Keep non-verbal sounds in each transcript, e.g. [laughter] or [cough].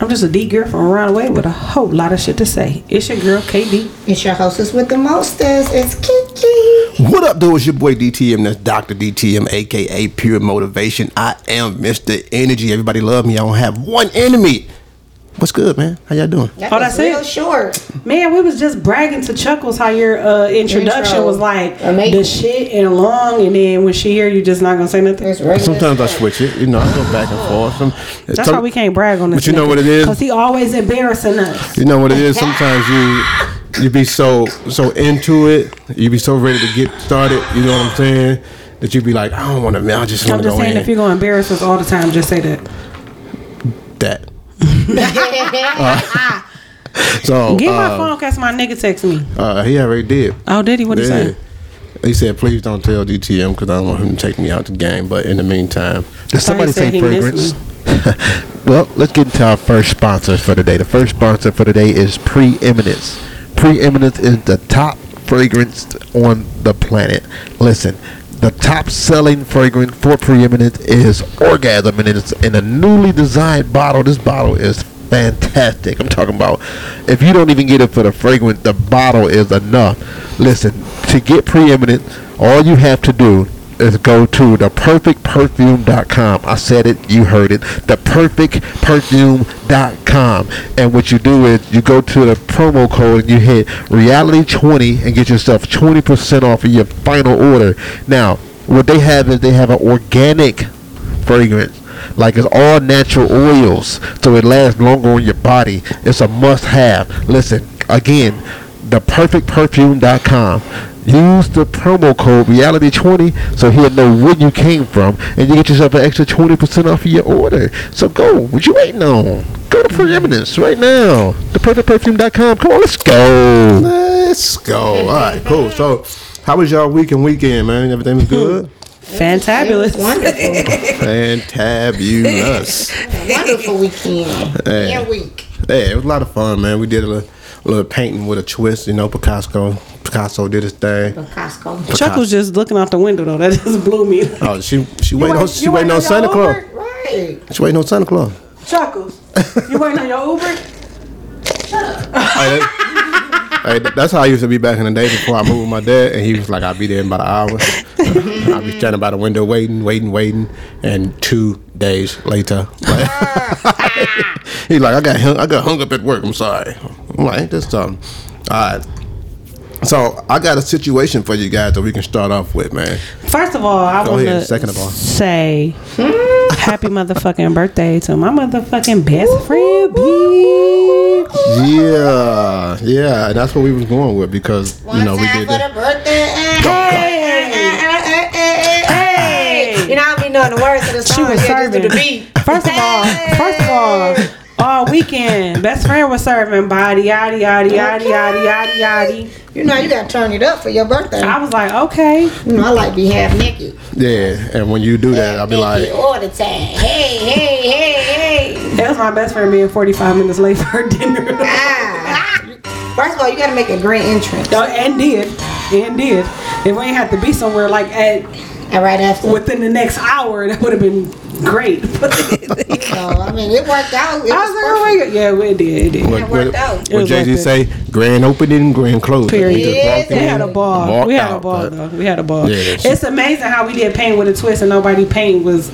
I'm just a D girl from around the way with a whole lot of shit to say. It's your girl KD. It's your hostess with the mostest. It's Kiki. What up, though? It's your boy DTM. That's Dr. DTM, aka Pure Motivation. I am Mr. Energy. Everybody love me. I don't have one enemy. What's good, man? How y'all doing? That Oh, was that's real it? short. Man, we was just bragging to Chuckles how your uh, introduction Intro. was like Amazing. the shit and long, and then when she hear you, just not gonna say nothing. It's regular Sometimes I switch it. You know, I go back and forth. Some, That's some- why we can't brag on this. But you know what it is? Because he always embarrassing us. You know what it is? [laughs] Sometimes you you be so so into it, you be so ready to get started. You know what I'm saying? That you be like, I don't want to. I just I'm want to just go saying, in. if you're gonna embarrass us all the time, just say that. that. [laughs] So Get my uh, phone, cause my nigga text me. uh, he already did. Oh, did he? What did he say? He said, "Please don't tell DTM because I don't want him to take me out the game." But in the meantime, Did somebody say fragrance? [laughs] well, let's get into our first sponsor for the day. The first sponsor for the day is Preeminence. Preeminence is the top fragrance on the planet. Listen, the top selling fragrance for Preeminence is Orgasm, and it's in a newly designed bottle. This bottle is fantastic. I'm talking about if you don't even get it for the fragrance, the bottle is enough. Listen, to get Preeminent, all you have to do is go to theperfectperfume.com. I said it, you heard it. Theperfectperfume.com. And what you do is you go to the promo code and you hit reality20 and get yourself 20% off of your final order. Now, what they have is they have an organic fragrance. Like it's all natural oils, so it lasts longer on your body. It's a must have. Listen, again, theperfectperfume.com. Use the promo code reality20 so he'll know where you came from and you get yourself an extra 20% off of your order. So go. What you waiting on? Go to Preeminence right now. Theperfectperfume.com. Come on, let's go. let's go. All right, cool. So, how was y'all week and weekend, man? Everything was good. [laughs] Fantabulous. Wonderful. Fantabulous. [laughs] Wonderful weekend. Hey. And week. Yeah, it was a lot of fun, man. We did a little, a little painting with a twist. You know, Picasso. Picasso did his thing. Costco. Chuck was just looking out the window though. That just blew me. Oh, she she waiting on she waiting on Santa on Claus. Right. She waiting on Santa Claus. Chuckles, you waiting on your Uber? Hey, that- hey, that's how I used to be back in the day before I moved with my dad, and he was like, "I'll be there in about an hour." [laughs] I'll be standing by the window waiting, waiting, waiting, and two days later, like, [laughs] he's like, "I got hung, I got hung up at work. I'm sorry." I'm like, this something?" All right. So I got a situation for you guys that we can start off with, man. First of all, I want to Second of all. say happy motherfucking birthday to my motherfucking best friend, bitch. Yeah, yeah, and that's what we was going with because One you know we time did for that. the birthday. Hey. Hey. hey, hey, hey. You know, I be knowing the words to the She song. was yeah, just do serving. the beat. First of all, first of all, all weekend, best friend was serving body, yaddy, yaddy, yaddy, yaddy, yaddy, yaddy. You know, you gotta turn it up for your birthday. I was like, okay. You know, I like to be half naked. Yeah, and when you do that, I'll be like, all the time. Hey, hey, hey, hey. That was my best friend being 45 minutes late for her dinner. Ah. First of all, you gotta make a grand entrance. No, and did. And did. If we ain't had to be somewhere like at And right after. within the next hour, that would have been great. But [laughs] So, I mean, it worked out. It I was was like, oh my god. Yeah, it did. It did. what, It worked what, out. What was Jay Z worth say? Grand opening, grand closing. Period. We just Yeah, walked We in had a ball. We had a ball though. We had a ball. Yeah, it's- it's amazing how we did paint with a twist and nobody paint was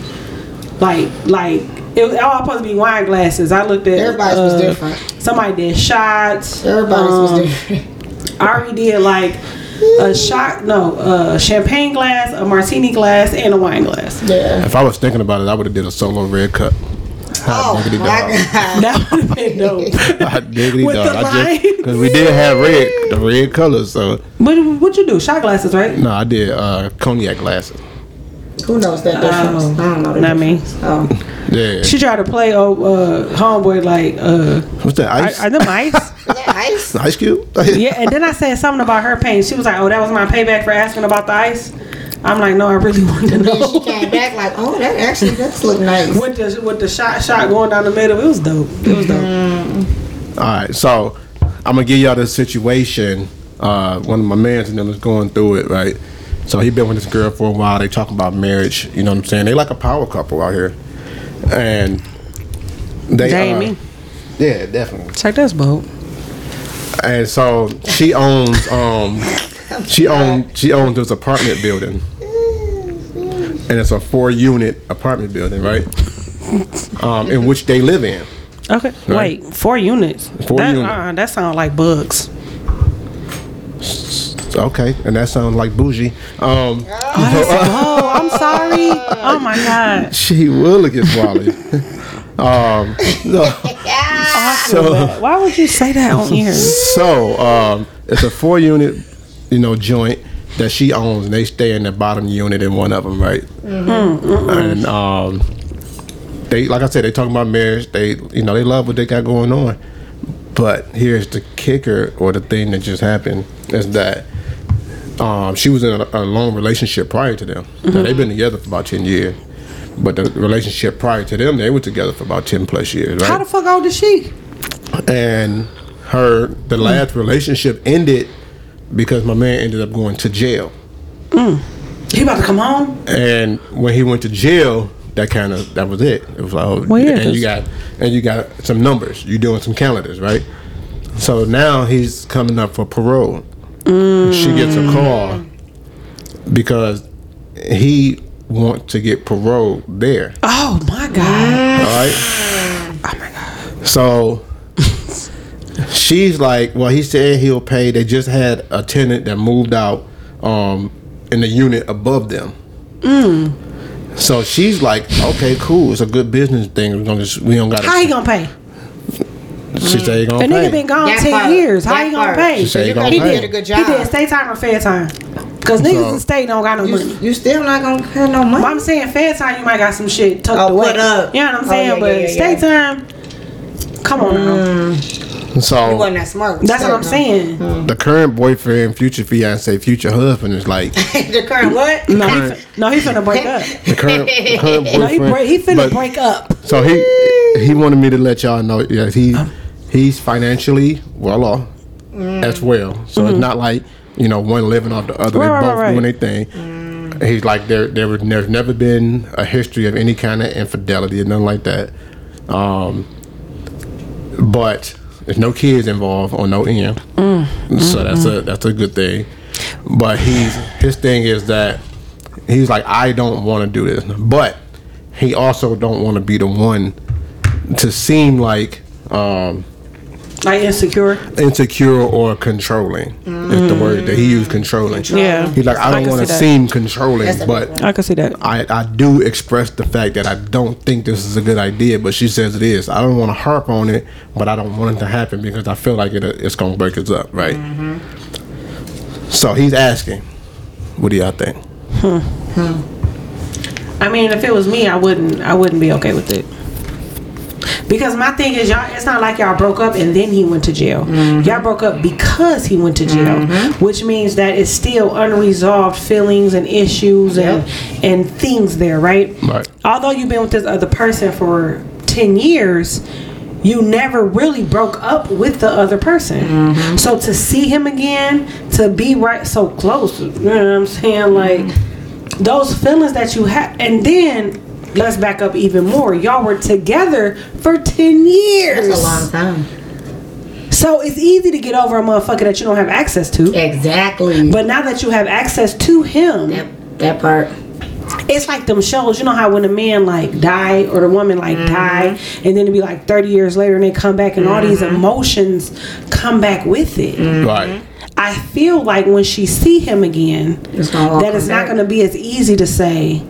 like like it was all supposed to be wine glasses. I looked at Everybody's was uh, different. Somebody did shots. Everybody's Um, was different. I already did like a shot, no, a champagne glass, a martini glass, and a wine glass. Yeah. If I was thinking about it, I would have did a solo red cup. Hot Oh, diggity my dog. God. That would have been dope. [laughs] Hot diggity With dog. the I just because we did have red, the red colors. So What what you do? Shot glasses, right? no, I did uh, cognac glasses. Who knows that difference? Oh, I don't know the not me. Oh. Yeah. She tried to play oh uh, homeboy like uh What's that? Ice? are them ice? [laughs] Is ice? Ice cube? [laughs] yeah, and then I said something about her pain. She was like, "Oh, that was my payback for asking about the ice." I'm like, "No, I really [laughs] wanted to Then she came back like, oh, that actually does look nice. with the with the shot shot going down the middle, it was dope. It was dope. All right, so I'm gonna give y'all this situation. Uh, one of my mans and them is going through it, right? So he been with this girl for a while. They talking about marriage. You know what I'm saying? They like a power couple out here, and they. They ain't uh, me. Yeah, definitely. Check this boat. And so she owns um she owns she owns this apartment building. And it's a four unit apartment building, right? Um, in which they live in. Okay. Right. Wait, four units. Four that, units. Uh, that sounds like bugs. Okay, and that sounds like bougie. Um, Oh, [laughs] I'm sorry. Oh my god. she will look at Wally. [laughs] um, no. so, Why would you say that on here? so um, it's a four unit, you know, joint that she owns, and they stay in the bottom unit in one of them, right? Mm-hmm. And um, they, like I said, they talking about marriage. They, you know, they love what they got going on. But here's the kicker, or the thing that just happened, is that um, she was in a, a long relationship prior to them. Now, they've mm-hmm. been together for about ten years, but the relationship prior to them, they were together for about ten plus years, right? How the fuck old is she? and her the mm. last relationship ended because my man ended up going to jail. Mm. He about to come home? And when he went to jail, that kind of that was it. It was like, oh, Well, yeah, and you got and you got some numbers. You doing some calendars, right? So now he's coming up for parole. She gets a call because he wants to get parole there. Oh my god. All right. Oh my god. So she's like, well, he said he'll pay. They just had a tenant that moved out um, in the unit above them. So she's like, okay, cool. It's a good business thing. We don't just we don't got. How he gonna pay? She said he The gonna nigga pay. been gone That ten part. years. How That he gonna part. pay? She said he gonna He pay. did a good job. He did state time or fair time. Cause niggas So- in state don't got no money. You, you still not gonna have no money. But I'm saying fair time, you might got some shit tucked Oh, away. put up. You know what I'm Oh, saying? yeah, but yeah, yeah, state time, come on now. he So wasn't that smart. That's what I'm Still, saying. Mm. the current boyfriend, future fiance, future husband is like [laughs] the current what? [laughs] No, he, fin- no, he finna break up. the current, the current boyfriend. [laughs] No, he, break, he finna but- break up. So he he wanted me to let y'all know yeah he he's financially well off as well. So it's not like you know one living off the other. Mm-hmm. Right, they right, both right, doing their thing. He's like there there was there's never been a history of any kind of infidelity or nothing like that. Um, but there's no kids involved on no end, Mm, so that's a that's a good thing. But he's his thing is that he's like I don't want to do this, but he also don't want to be the one to seem like um, Like insecure. insecure or controlling. Is the word that he used, controlling. Yeah. He's like I I don't want to seem controlling, That's but I can see that. I, I do express the fact that I don't think this is a good idea, but she says it is. I don't want to harp on it, but I don't want it to happen because I feel like it, it's going to break us up, right? So he's asking, what do y'all think? Hmm. I mean, if it was me, I wouldn't. I wouldn't be okay with it. Because my thing is, y'all. It's not like y'all broke up and then he went to jail. Mm-hmm. Y'all broke up because he went to jail, mm-hmm. which means that it's still unresolved feelings and issues and and things there, right? Right. Although you've been with this other person for ten years, you never really broke up with the other person. Mm-hmm. So to see him again, to be right so close, you know what I'm saying? Like those feelings that you had, and then let's back up even more. Y'all were together for ten years. That's a long time. So it's easy to get over a motherfucker that you don't have access to. Exactly. But now that you have access to him, that, that part. it's like them shows. You know how when a man like die or the woman like Mm-hmm. die, and then it'd be like thirty years later and they come back and all these Mm-hmm. emotions come back with it. Right. I feel like when she see him again, It's that come it's not going to be as easy to say,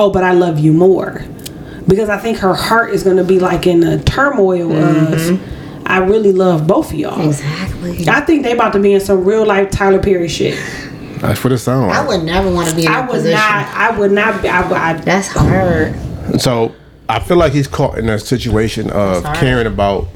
"Oh, but I love you more," because I think her heart is going to be like in a turmoil of, mm-hmm. "I really love both of y'all." Exactly. I think they about to be in some real life Tyler Perry shit. That's what it sounds like. I would never want to be in I that would position. not. I would not. Be, I, would- I, That's hard. So I feel like he's caught in a situation of caring about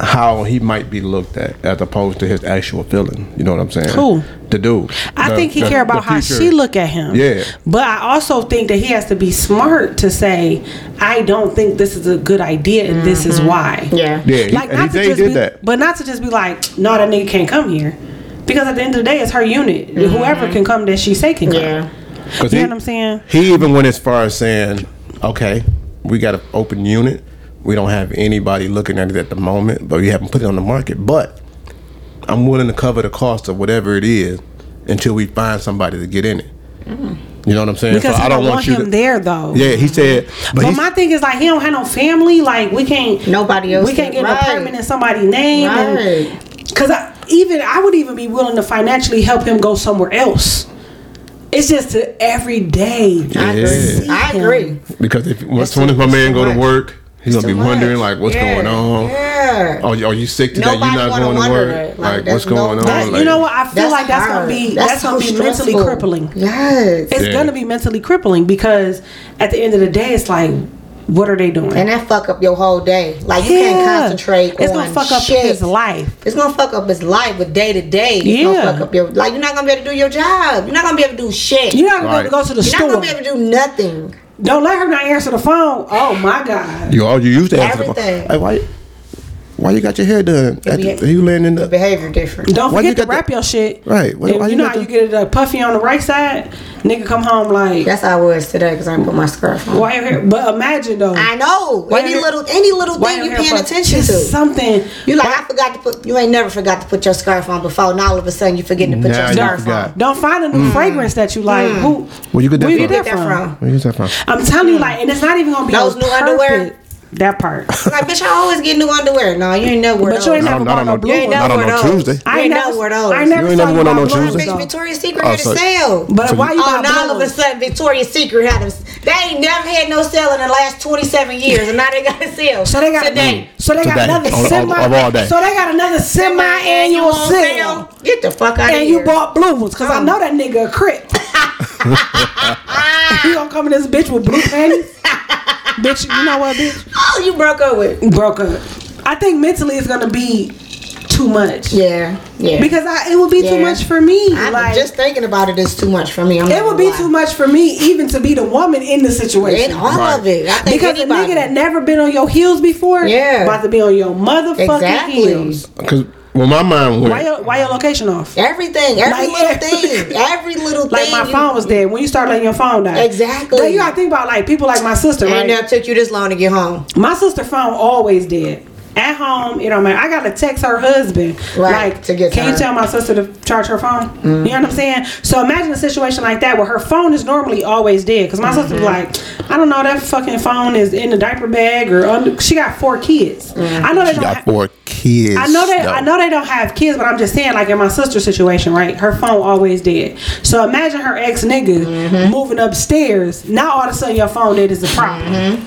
how he might be looked at as opposed to his actual feeling. You know what I'm saying? Who? The dude. I The- think he the- care about how she look at him. Yeah. But I also think that he has to be smart to say, "I don't think this is a good idea, and this is mm-hmm. why." Yeah. Yeah, like and not he to just did be, that. but not to just be like, no, that nigga can't come here, because at the end of the day, it's her unit. Mm-hmm. Whoever can come that she say can come. Yeah. 'Cause You he, know what I'm saying? He even went as far as saying, "Okay, we got an open unit, we don't have anybody looking at it at the moment, but we haven't put it on the market. But I'm willing to cover the cost of whatever it is until we find somebody to get in it. Mm-hmm. You know what I'm saying? Because I don't want, you him to- there though. Yeah, he mm-hmm. said, but, But my thing is like he don't have no family. Like we can't. Nobody else We can't can- get an apartment in somebody's name. Right. Because I, even I would even be willing to financially help him go somewhere else. It's just to every day. I agree. I agree. because if as That's soon as my man go to much. work, he's gonna Too be wondering like what's Yeah. going on. Yeah. Are, you- are you sick today? Nobody You're not going to work. Like, Like, what's there's no- going on? That, Like, you know what? I feel like that's gonna be that's, gonna so be mentally crippling. Yes. It's Yeah. gonna be mentally crippling because at the end of the day, it's like, what are they doing? And that fuck up your whole day. Like you can't concentrate It's on gonna fuck up shit. his life. It's gonna fuck up his life, with day to day, it's Yeah. gonna fuck up your like. You're not gonna be able to do your job. You're not gonna be able to do shit. You're not gonna be able to go to the You're not gonna be able to do nothing. Don't let her not answer the phone. Oh my god. You all you used to answer the phone. Everything. Hey, why? Why you got your hair done? At be- the, you laying in The the behavior different. Don't Why you forget to got wrap the- your shit. Right. Why- why you you know got how you get it a puffy on the right side? Nigga come home like That's how I was today because I didn't put my scarf on. why your hair? But imagine though. I know. Why any your- little any little thing you hair paying attention to. Something. You like I forgot to put. You ain't never forgot to put your scarf on before. Now all of a sudden you forgetting to put Now your scarf forgot. on. Don't find a Mm. new fragrance that you like. Who? Where you get that Where you from? get Get that from. Where you get that from? I'm telling you, like, and it's not even gonna be Those on new underwear? Purpose. That part. [laughs] Like bitch, I always get new underwear. No, you ain't never wear But those. you ain't never on- bought on no no- blue You ain't ones. Not on no. Tuesday. I ain't ain't never, never wear those. I never You ain't never you went on no blue ones, Tuesday? though. Victoria's oh, Secret Oh, had a sale. But why you Oh, buy and all of a sudden Victoria's Secret had them. They ain't never had no sale in the last 27 years, and now they got a sale. So they got today. So they got another On- on- semi. of all day. So they got another semi-annual sale. Get the fuck out of here. And you bought blue ones because I know that nigga a crip. [laughs] [laughs] he gonna come in this bitch with blue panties. Bitch, you know what, bitch? Oh, you broke up with? Broke up. I think mentally it's gonna be too much. Yeah, yeah. Because I, it would be too Yeah. much for me. I'm like just thinking about it is too much for me. I'm it not would be gonna too lie. much for me even to be the woman in the situation. And all Right. of it. I think Because a anybody. nigga that never been on your heels before, Yeah. about to be on your motherfucking Exactly. heels. Because well, my mind went. Why your why your location off? Everything, every Like, little [laughs] thing, every little Like thing. my phone was dead when you start letting your phone die. Exactly. Then you gotta think about like people like my sister, And right? now took you this long to get home. My sister phone always dead. At home, it don't matter. I gotta text her husband. Right, Like, to get to can you tell my sister to charge her phone? Mm-hmm. You know what I'm saying? So imagine a situation like that where her phone is normally always dead. Cause my sister's mm-hmm. like, I don't know, that fucking phone is in the diaper bag or under. She got four kids. Mm-hmm. I know they She don't. got ha- four kids. I know they though. I know they don't have kids, but I'm just saying, like in my sister's situation, right? Her phone always dead. So imagine her ex nigga Mm-hmm. moving upstairs. Now all of a sudden your phone dead is a problem.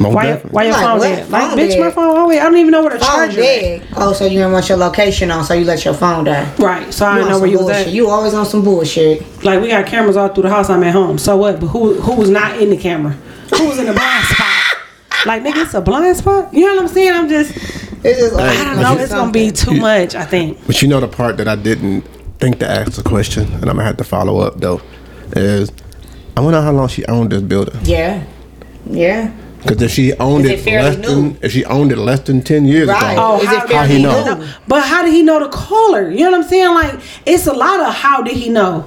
Most Why, definitely. why your Like, phone what? dead? Like, Phone bitch, my dead. phone always. I don't even know where the Phone charger. is. dead. Oh, so you didn't want your location on, so you let your phone die. Right. So I You don't know where you was at. You always on some bullshit. Like we got cameras all through the house. I'm at home. So what? But who who was not in the camera? Who was in the blind spot? [laughs] Like nigga, it's a blind spot. You know what I'm saying? I'm just. It's just like, I don't know. It's gonna be too much. I think. But you know the part that I didn't think to ask the question, and I'm gonna have to follow up though, is I wonder how long she owned this building. Yeah. Yeah. Because if she owned it, it fairly less than if she owned it less than ten years Right. ago, Oh, Is how, it How he know? new? But how did he know to call her? You know what I'm saying? Like it's a lot of how did he know?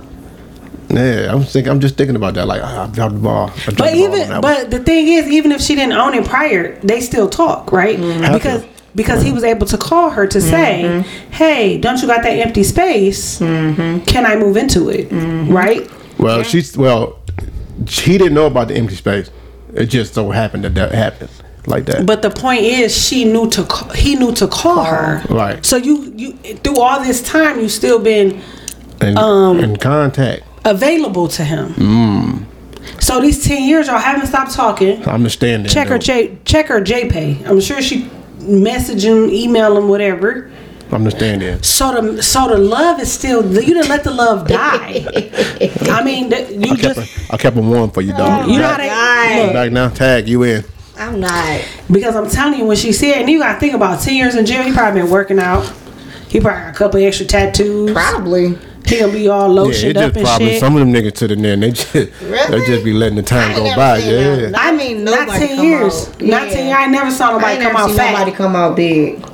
yeah, I'm thinking, I'm just thinking about that. Like I dropped the ball. Dropped But the ball even that one. but the thing is, even if she didn't own it prior, they still talk, right? Mm-hmm. Have Because to. because he was able to call her to say, mm-hmm. "Hey, don't you got that empty space? Mm-hmm. Can I move into it?" Right? well, she's well, he didn't know about the empty space. It just so happened that that happened like that. But the point is, she knew to ca- he knew to call her. Right. So you you through all this time, you still been and, um, in contact, available to him. So these ten years, y'all haven't stopped talking. I understand that. Check her. J check her JPay. I'm sure she message him, email him, whatever. I understand that. So the so the love is still you didn't let the love die. I mean you I kept, just her, I kept them warm for you, dog. you know how back, they Right. look, back now, tag you in. I'm not. because I'm telling you when she said and you gotta think about ten years in jail. He probably been working out. He probably got a couple extra tattoos. Probably. He gonna be all Yeah, lotioned it up just and probably shit. some of them niggas to the end. They just they just be letting the time ain't go by. seen Yeah. I I mean, mean, not ten come years. out. Not ten. Yeah. I never saw nobody ain't come never out seen fat. nobody come out big.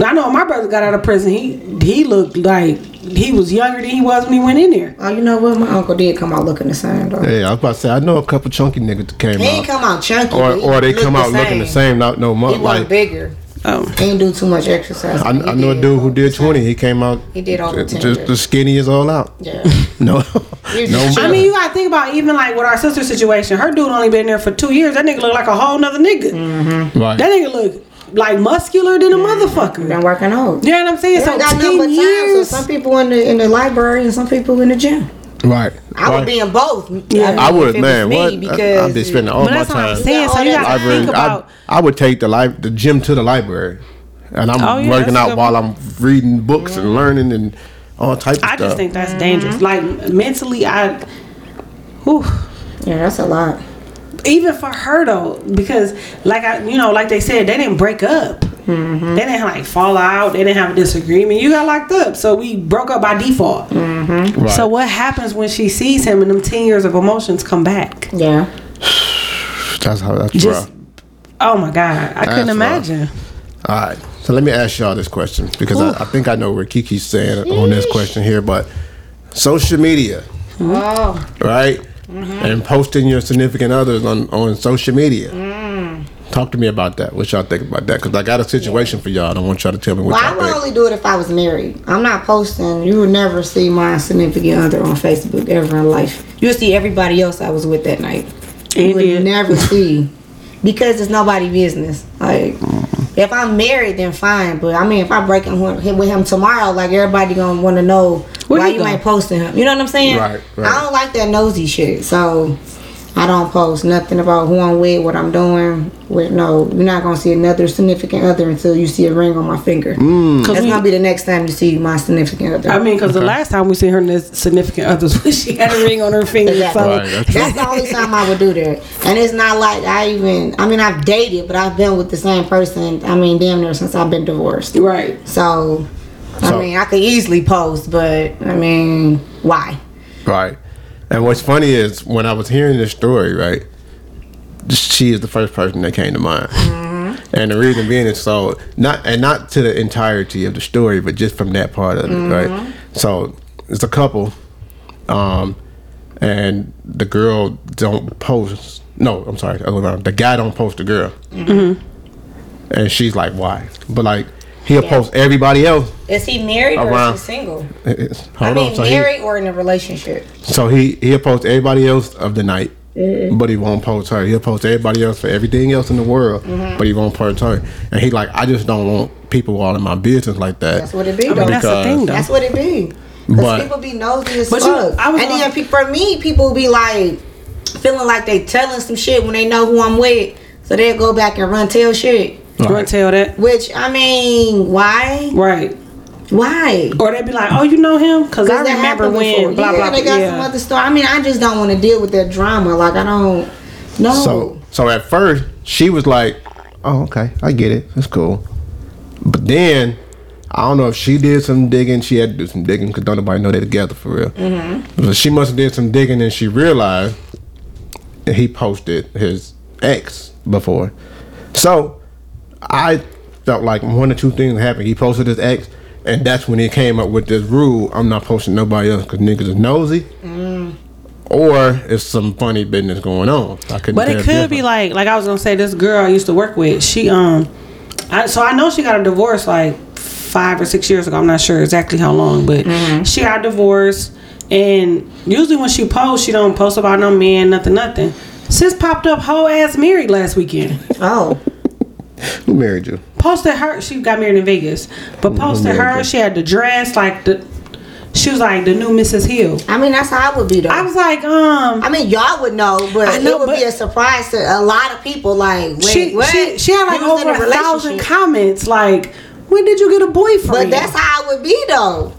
I know my brother got out of prison. He he looked like he was younger than he was when he went in there. Oh, you know what? My uncle did come out looking the same though. Yeah, I was about to say I know a couple chunky niggas that came He ain't out, come out chunky. or or they come out looking the same, not no more. He was like. bigger. Oh, He ain't do too much exercise. I, I know a dude who did 20. He came out He did over just, 10 just the skinny is all out. Yeah. [laughs] No, no. I mean, you gotta think about even like with our sister situation. Her dude only been there for two years. That nigga look like a whole nother nigga. Mm-hmm. Right. That nigga look like muscular than a motherfucker. Been working out. You know what I'm saying? They So got nothing but ten time. So some people in the in the library and some people in the gym. right. I right. would be in both. Yeah. I mean, would, if it man. What? I- Because I'd be spending all But my that's what I'm time. saying. So you gotta library. think about. I, I would take the li- the gym to the library, and I'm Oh, yeah, working out while I'm reading books and learning and all type of stuff. I stuff. just think that's dangerous. Like mentally, I. Whew. yeah, that's a lot. Even for her though, because like I, you know, like they said, they didn't break up. Mm-hmm. They didn't like fall out. They didn't have a disagreement. You got locked up, so we broke up by default. Mm-hmm. Right. So what happens when she sees him and them ten years of emotions come back? Yeah. that's how that's Just, rough. oh my god, I couldn't That's rough. imagine. All right. So let me ask y'all this question because I, I think I know where Kiki's saying on this question here, but social media, Oh. right? Mm-hmm. And posting your significant others on, on social media. Mm. Talk to me about that. What y'all think about that? Because I got a situation for y'all. I don't want y'all to tell me what Well, I y'all would think. only do it if I was married. I'm not posting. You would never see my significant other on Facebook ever in life. You'll see everybody else I was with that night. You And would did. never [laughs] see because it's nobody business. Like if I'm married, then fine. But I mean, if I break him with with him tomorrow, like everybody gonna want to know Where why you you, go? ain't posting him. You know what I'm saying? Right, right. I don't like that nosy shit. So. I don't post nothing about who I'm with, what I'm doing. With no, you're not gonna see another significant other until you see a ring on my finger. Mm. Cause That's we, gonna be the next time you see my significant other. I mean, because the last time we seen her this significant others, [laughs] she had a ring on her finger. Exactly. So Right, that's that's the only time I would do that. And it's not like I even. I mean, I've dated, but I've been with the same person. I mean, damn near since I've been divorced. right. So, I mean, I could easily post, but I mean, why? Right. And what's funny is when I was hearing this story, right? She is the first person that came to mind. Mm-hmm. And the reason being is so not and not to the entirety of the story, but just from that part of it, right? Mm-hmm. So it's a couple, um, and the girl don't post. No, I'm sorry, the other way the guy don't post the girl, mm-hmm. and she's like, "Why?" But like he'll post everybody else. Is he married or is he single? It's- I Hold mean, on, so he, married or in a relationship? so he he'll post everybody else of the night, mm-hmm. but he won't post her. He'll post everybody else for everything else in the world, mm-hmm. but he won't post her. And he like, I just don't want people all in my business like that. That's what it be. I mean, that's the thing, though. That's what it be. Because But- people be nosy as But you- fuck. I and then pe- for me, people be like feeling like they telling some shit when they know who I'm with. So they'll go back and run tell shit. You want to tell that? Which I mean, why? Right. Why? Or they'd be like, oh, you know him? Because I that remember when, before. blah, yeah, blah, they blah. got some Yeah. other story. I mean, I just don't want to deal with that drama. Like I don't. No. So so at first she was like, "Oh, okay, I get it. That's cool." But then I don't know if she did some digging. She had to do some digging because don't nobody know they together for real. Mm-hmm. But she must have did some digging and she realized that he posted his ex before. So I felt like one or two things happened. He posted his ex. And that's when he came up with this rule: I'm not posting nobody else because niggas is nosy, or it's some funny business going on. I couldn't But it the could be like, like I was gonna say, this girl I used to work with, she um, I, so I know she got a divorce like five or six years ago. I'm not sure exactly how long, but she got divorced. And usually when she posts, she don't post about no man, nothing, nothing. Sis popped up whole ass married last weekend. oh. Who married you? Posted her. She got married in Vegas, but posted married her. her? She had the dress like the. She was like the new Mrs. Hill. I mean, that's how I would be though. I was like, um, I mean, y'all would know, but I know, it would but- be a surprise to a lot of people. Like, wait, she, what? she she had like You over a thousand comments. Like, when did you get a boyfriend? But that's how it would be though.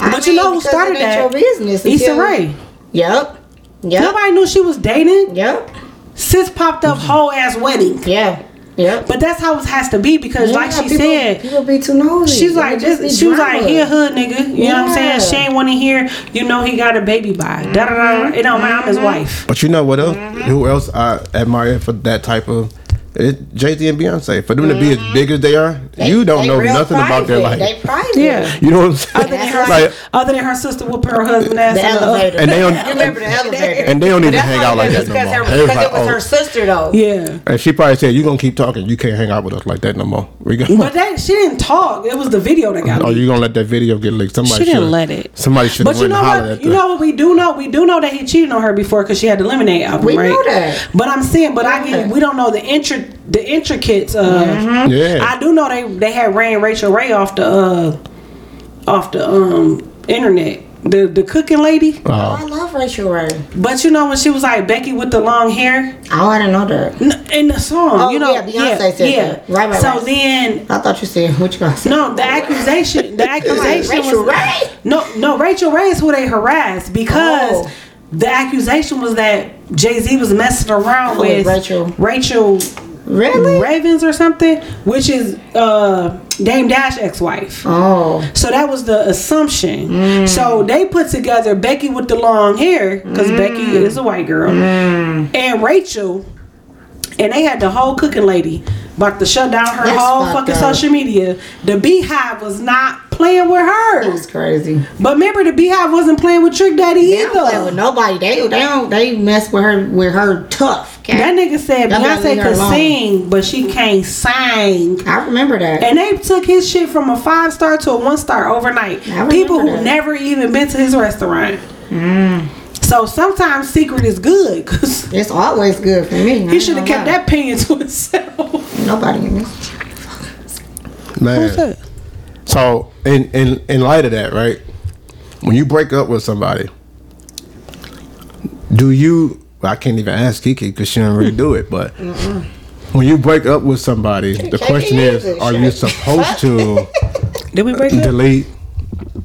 I But you know who started that? Your business. Issa until- Rae. Yep. Yep. Nobody knew she was dating. Yep. Sis popped up whole ass wedding. Yeah. Yep. But that's how it has to be because, like she people, said, people be too nosy. she's like just this. be She was like, drama. he a hood nigga. You know what I'm saying? Yeah. She ain't want to hear. You know he got a baby by. Da da da. It don't matter. I'm his wife. But you know what else? Mm-hmm. Who else I admire for that type of It's Jay Z and Beyonce. For them to be as big as they are, you don't know real nothing about their life. They private. Yeah. You know what I'm saying? Other than her, Like, other than her sister whooping her husband ass. The in the- elevator. And they don't- [laughs] You remember the elevator. and they don't even That's hang out like that no because more. her- Because like, it was oh. her sister though. Yeah. and she probably said, You're gonna keep talking? You can't hang out with us like that no more." We go. But that she didn't talk. It was the video that got Oh, leaked. you gonna let that video get leaked? Somebody She didn't shoulda- let it. Somebody should But have you went know and hollered what? at You know what we do know? We do know that he cheated on her before because she had the lemonade album, We right? know that. But I'm saying, but I get we don't know the intri- the intricates of. Mm-hmm. Yeah. I do know they they had ran Rachel Ray off the uh off the um internet. The the cooking lady. Oh, Oh, I love Rachel Ray. But you know when she was like Becky with the long hair Oh, I didn't know that. N- in the song, Oh, you know, yeah, Beyonce said that. Right, right, So right. then I thought you said what you gonna say. No, the accusation. The [laughs] accusation was Rachel was Ray? no, no. Rachel Ray is who they harassed because Oh. the accusation was that Jay Z was messing around with with Rachel. Rachel Really? Ravens or something, which is uh, Dame Dash ex-wife. Oh. So that was the assumption. Mm. So they put together Becky with the long hair because Mm. Becky is a white girl, and Rachel, and they had the whole cooking lady about to shut down her That's whole fucking up. social media. The Beehive was not playing with her, That's crazy. but remember the Beehive wasn't playing with Trick Daddy They don't play with nobody. They they don't they mess with her with her tough. Cat. That nigga said Y'all gotta Beyonce could alone. sing, but she can't sing. I remember that. And they took his shit from a five star to a one star overnight. People who that. never even been to his restaurant. Mm. So sometimes secret is good because it's always good for me. he should have kept that opinion to himself. Nobody in this. man. So in in in light of that, right? When you break up with somebody, do you? I can't even ask Kiki because she don't really do it. But when you break up with somebody, the Kiki question is: is. Are you supposed to Did we break delete?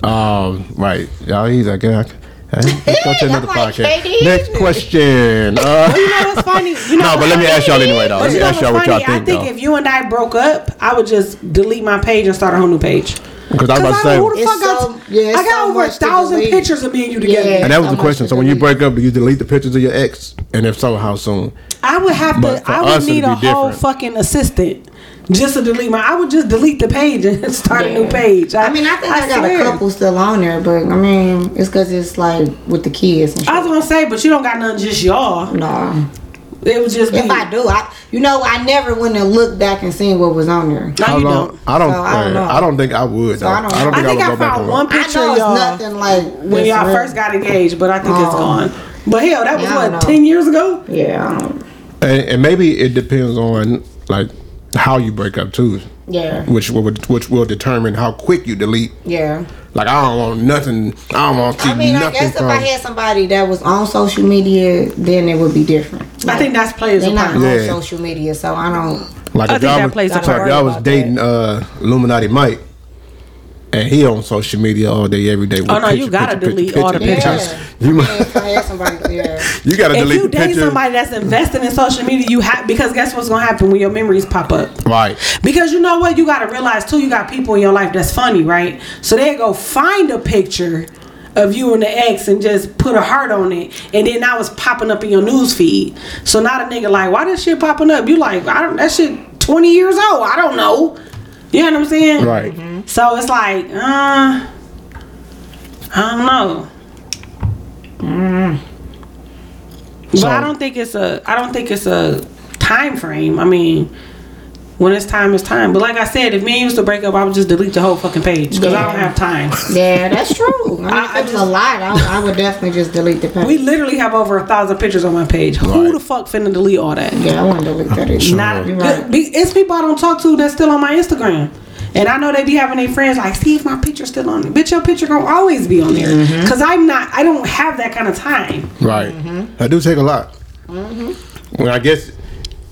Um, right, y'all. He's like, yeah, okay. let's go to another like, podcast. Next question. [laughs] Uh, You know what's funny? You know no, but let me ask y'all anyway, though. Let me ask y'all what's what y'all funny? think, I think though. if you and I broke up, I would just delete my page and start a whole new page. Because I was about to say, I, who the fuck got? so- yeah, I got so over a thousand pictures of me and you together. Yeah. and that was so the question. So when you break up, do you delete the pictures of your ex? And if so, how soon? I would have But to. I would need a whole different. fucking assistant just to delete my. I would just delete the page and [laughs] start a new page. I mean, I think I, got swear. a couple still on there, but I mean, it's because it's like with the kids and shit. I was gonna say, but you don't got none just y'all. no. It was just If be- I do, I you know I never went and looked back and seen what was on there. No, How you long? don't. I don't. So, I don't know. I don't think I would. So though. I don't I don't think I I, would I go back found and one picture I know it's y'all nothing like when y'all this first got engaged, but I think it's gone. But hell, that was Yeah, what ten years ago. Yeah, And, and maybe it depends on like how you break up too, yeah, which will which will determine how quick you delete. yeah. Like I don't want nothing. I don't want to see I mean, I nothing guess if. I had somebody that was on social media, then it would be different. I think that's players they're not part. on Yeah. social media, so I don't. like I if think y'all that was, plays a so if part y'all was about dating uh, Illuminati Mike, and he on social media all day every day. Oh, with Oh, no, you gotta picture, delete picture, all the pictures. pictures. You Yeah, might, if I had somebody, [laughs] yeah. you gotta If delete you date picture. somebody that's invested in social media, you have because guess what's gonna happen when your memories pop up. Right. Because you know what, you gotta realize too, you got people in your life that's funny, right? So they go find a picture of you and the ex and just put a heart on it, and then now was popping up in your news feed. So now the nigga like, why this shit popping up? You like, I don't that shit twenty years old. I don't know. You know what I'm saying? Right. So it's like, uh, I don't know. But So- I don't think it's a. I don't think it's a time frame. I mean, when it's time, it's time. But like I said, if me and used to break up, I would just delete the whole fucking page because I don't have time. Yeah, that's true. [laughs] I mean, I- if I just- a lot, I, I would definitely just delete the page. We literally have over a thousand pictures on my page. Who the fuck finna delete all that? yeah, I want to delete that. Issue. Not You're right. it's people I don't talk to that's still on my Instagram. And I know they be having their friends like, see if my picture's still on there. Bitch, your picture gonna always be on there. Mm-hmm. Cause I'm not I don't have that kind of time. Right. Mm-hmm. That do take a lot. Well, I guess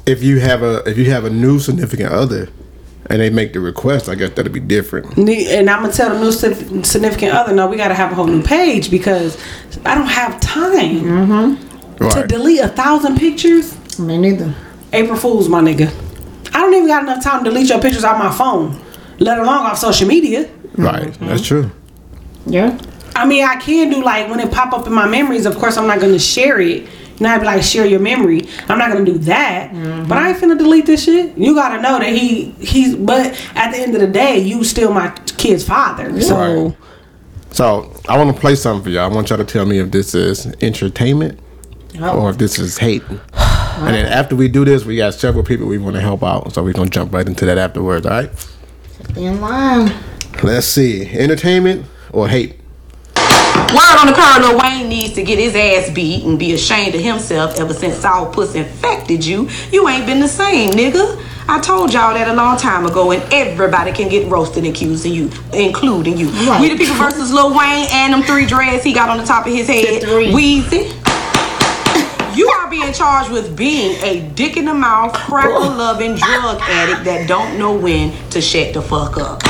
if you have a if you have a new significant other, and they make the request, I guess that'd be different. And I'm gonna tell the new significant other, no, we gotta have a whole new page because I don't have time mm-hmm. to Right. delete a thousand pictures. Me neither. April Fools, my nigga. I don't even got enough time to delete your pictures off my phone, let alone off social media. Right. Mm-hmm. That's true. Yeah. I mean, I can do like when it pop up in my memories. Of course, I'm not gonna share it. Now I'd be like, share your memory. I'm not gonna do that, Mm-hmm. but I ain't finna delete this shit. You gotta know that he he's. But at the end of the day, you still my kid's father. So Right. So I want to play something for y'all. I want y'all to tell me if this is entertainment Oh. or if this is hate. [sighs] And then after we do this, we got several people we want to help out. So we're gonna jump right into that afterwards. All right. In line. Let's see, entertainment or hate. Word on the curb, Lil Wayne needs to get his ass beat and be ashamed of himself ever since Sour Puss infected you. You ain't been the same, nigga. I told y'all that a long time ago, and everybody can get roasted accusing you, including you. Right. We the people versus Lil Wayne and them three dreads he got on the top of his head. Weezy. You are being charged with being a dick in the mouth, cracker loving drug addict that don't know when to shut the fuck up.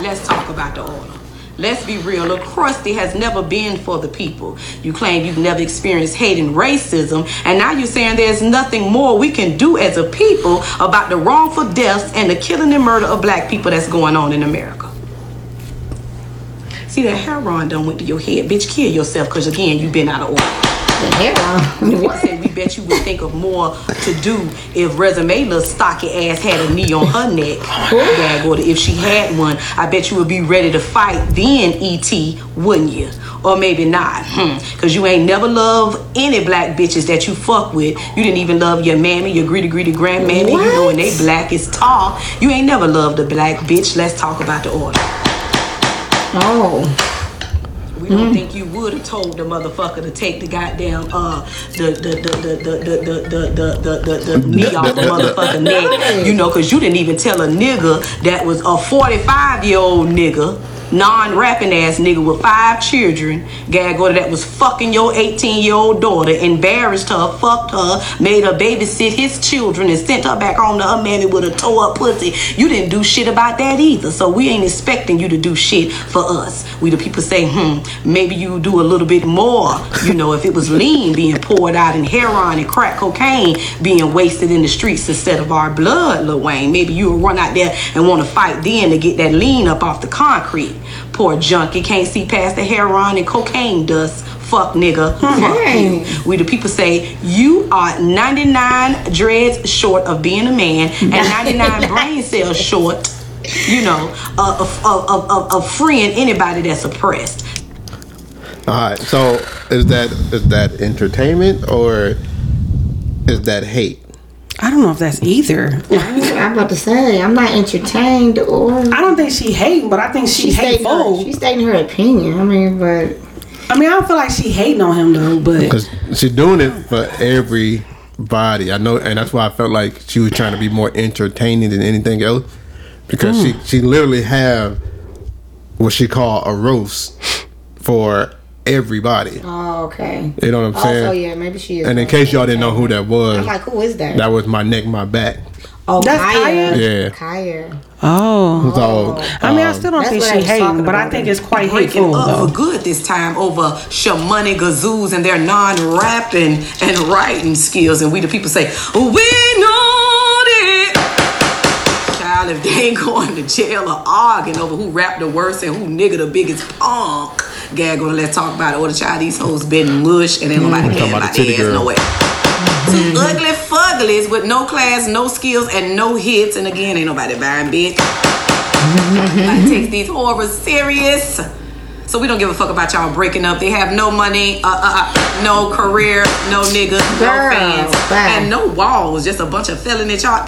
Let's talk about the order. Let's be real. Lil Krusty has never been for the people. You claim you've never experienced hate and racism, and now you're saying there's nothing more we can do as a people about the wrongful deaths and the killing and murder of black people that's going on in America. See that hair heroin done went to your head, bitch. Kill yourself, cause again you've been out of order. The hell. They said we bet you would think of more to do if Resume little stocky ass had a knee on her neck. Gag order. If she had one, I bet you would be ready to fight then, E.T., wouldn't you? Or maybe not. Hmm. Cause you ain't never loved any black bitches that you fuck with. You didn't even love your mammy, your greedy greedy grandmammy. You know, and they black is tall. You ain't never loved a black bitch. Let's talk about the order. Oh. We don't think you would have told the motherfucker to take the goddamn uh the the the the the the the the the, the, the knee off the motherfucker neck. You know, cause you didn't even tell a nigga that was a 45 year old nigga. Non-rapping ass nigga with five children, gag order that was fucking your 18 year old daughter, embarrassed her, fucked her, made her babysit his children, and sent her back home to her mammy with a toe up pussy. You didn't do shit about that either, so we ain't expecting you to do shit for us. We the people say, hmm, maybe you do a little bit more. You know, if it was lean being poured out in heroin and crack cocaine being wasted in the streets instead of our blood, Lil Wayne, maybe you would run out there and want to fight then to get that lean up off the concrete. Poor junkie can't see past the heroin and cocaine dust. Fuck nigga. Fuck you. We the people say you are 99 dreads short of being a man and [laughs] 99 brain cells short you know, of, of, of, of, of freeing anybody that's oppressed. All right. So is that is that entertainment or is that hate? I don't know if that's either. I'm about to say, I'm not entertained or. I don't think she hating, but I think she She's stating, her, she's stating her opinion. I mean, but I mean, I don't feel like she hating on him though, but Because she's doing it for everybody. I know, and that's why I felt like she was trying to be more entertaining than anything else. Because she mm. she literally have what she call a roast for everybody. oh, okay. You know what I'm Oh, saying? so yeah, maybe she is. And in case y'all didn't know who that was, I'm like, who is that? that was my neck, my back. oh, That's Kaya. Kaya? Yeah. Kaya. oh, So, I mean, I um, still don't think what I she was hating, but I think it's quite Breaking hateful up though. for good this time over Shamani Gazoos and their non-rapping and writing skills. And we the people say, we know it. Child, if they ain't [laughs] going to jail or arguing over who rap the worst and who nigga the biggest punk, gag on let's talk about it. Or the child, these hoes been mush and ain't nobody Talking care about about the their ass girl. no way. Two ugly fuglies with no class, no skills, and no hits. And again, ain't nobody buying bitch. I take these horrors serious. So we don't give a fuck about y'all breaking up. They have no money, uh, uh, uh, no career, no nigga, Girl, no fans, bye. and no walls. Just a bunch of felony y'all.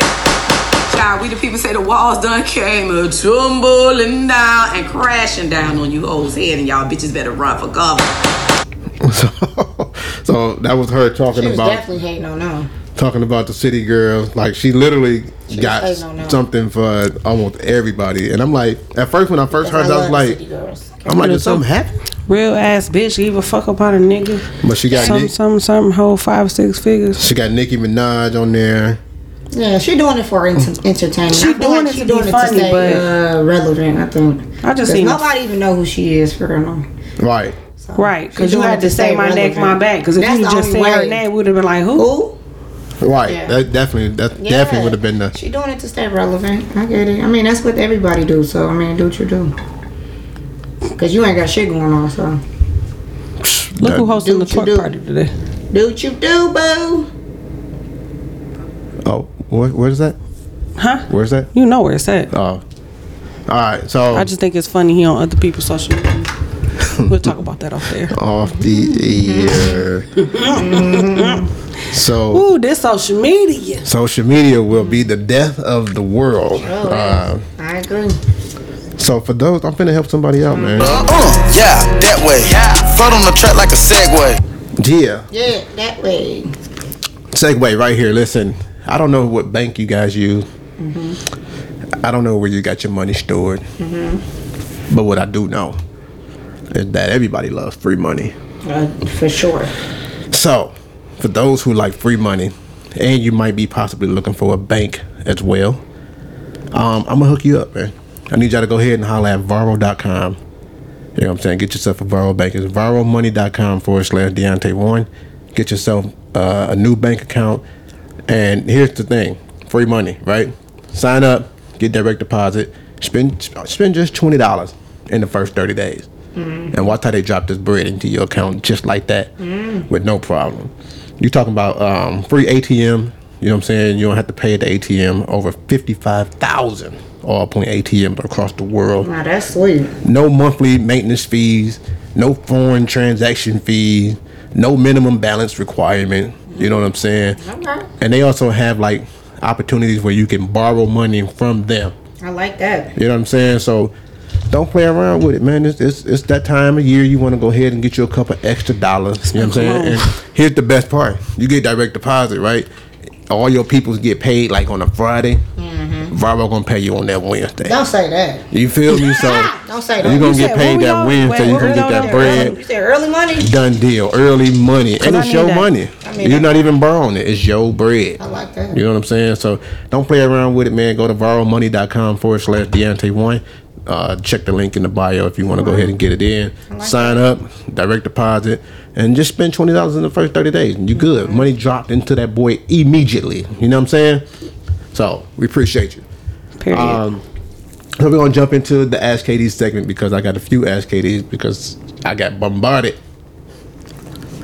Child, we the people say the walls done came a tumbling down and crashing down on you hoes head, and y'all bitches better run for cover. So, [laughs] so that was her talking She was about definitely hating on them. talking about the city girls. Like she literally got hating on something for almost everybody. And I'm like, at first when I first heard, that, I was like, girls. I'm like, did something happen? Real ass bitch, give a fuck about a nigga. But she got Some, Nick, some, some whole five, six figures. she got Nicki Minaj on there. Yeah, she doing it for ent- entertainment. She doing like it she to doing be it funny, to stay but- uh, relevant. I think. I just 'Cause seen- nobody even know who she is for real. no. Right. Right, because you doing had to to say stay my neck, relevant. my back. Because if That's you just say only her way. name, would have been like, who? Who? Right. Yeah. That definitely that definitely would have been the She doing it to stay relevant. I get it. I mean, that's what everybody do. So I mean, do what you do. Cause you ain't got shit going on. So Look who that- hosting the what you twerk do. party today. Do what you do, boo. Where, where's that? Huh? Where's that? You know where it's at. Oh, all right. So I just think it's funny he on other people's social media. [laughs] we'll talk about that off there. off the air. so Ooh, this social media. social media will be the death of the world. Uh, I agree. so for those, I'm finna help somebody out, man. Uh, yeah, that way. Float on the track like a Segway. Yeah, Yeah, that way. segue right here. Listen, I don't know what bank you guys use. I don't know where you got your money stored. But what I do know is that everybody loves free money. Uh, for sure. So, for those who like free money, and you might be possibly looking for a bank as well, um, I'm gonna hook you up, man. I need y'all to go ahead and holler at Varo.com. You know what I'm saying? Get yourself a Varo bank. It's VaroMoney.com forward slash Deontay Warren. Get yourself uh, a new bank account. And here's the thing free money, right? Sign up, get direct deposit, spend spend just $20 in the first 30 days. And watch how they drop this bread into your account just like that with no problem. You're talking about um, free ATM. You know what I'm saying? You don't have to pay at the ATM. Over 55,000 Allpoint ATMs across the world. Now that's sweet. No monthly maintenance fees, no foreign transaction fees, no minimum balance requirement. You know what I'm saying? Okay. And they also have like opportunities where you can borrow money from them. I like that. You know what I'm saying? So don't play around with it, man. It's it's, it's that time of year you want to go ahead and get you a couple extra dollars. You know what I'm saying? And here's the best part: you get direct deposit, right? All your peoples get paid like on a Friday. Varo gonna pay you on that Wednesday. Don't say that. You feel me? [laughs] So Don't say that. you're gonna You get said, paid that going? Wednesday. Wait, You're gonna get that going? bread. You said early money? Done deal. Early money, and it's your that. money. I mean You're that. not even borrowing it. It's your bread. I like that. You know what I'm saying? So don't play around with it, man. Go to VaroMoney.com forward slash Deontay one. Uh, check the link in the bio if you want to go ahead and get it in. Sign up, direct deposit, and just spend twenty dollars in the first thirty days. And you good. Money dropped into that boy immediately. You know what I'm saying? So we appreciate you. Period. Um, so we're gonna jump into the Ask KD segment because I got a few Ask KDs because I got bombarded.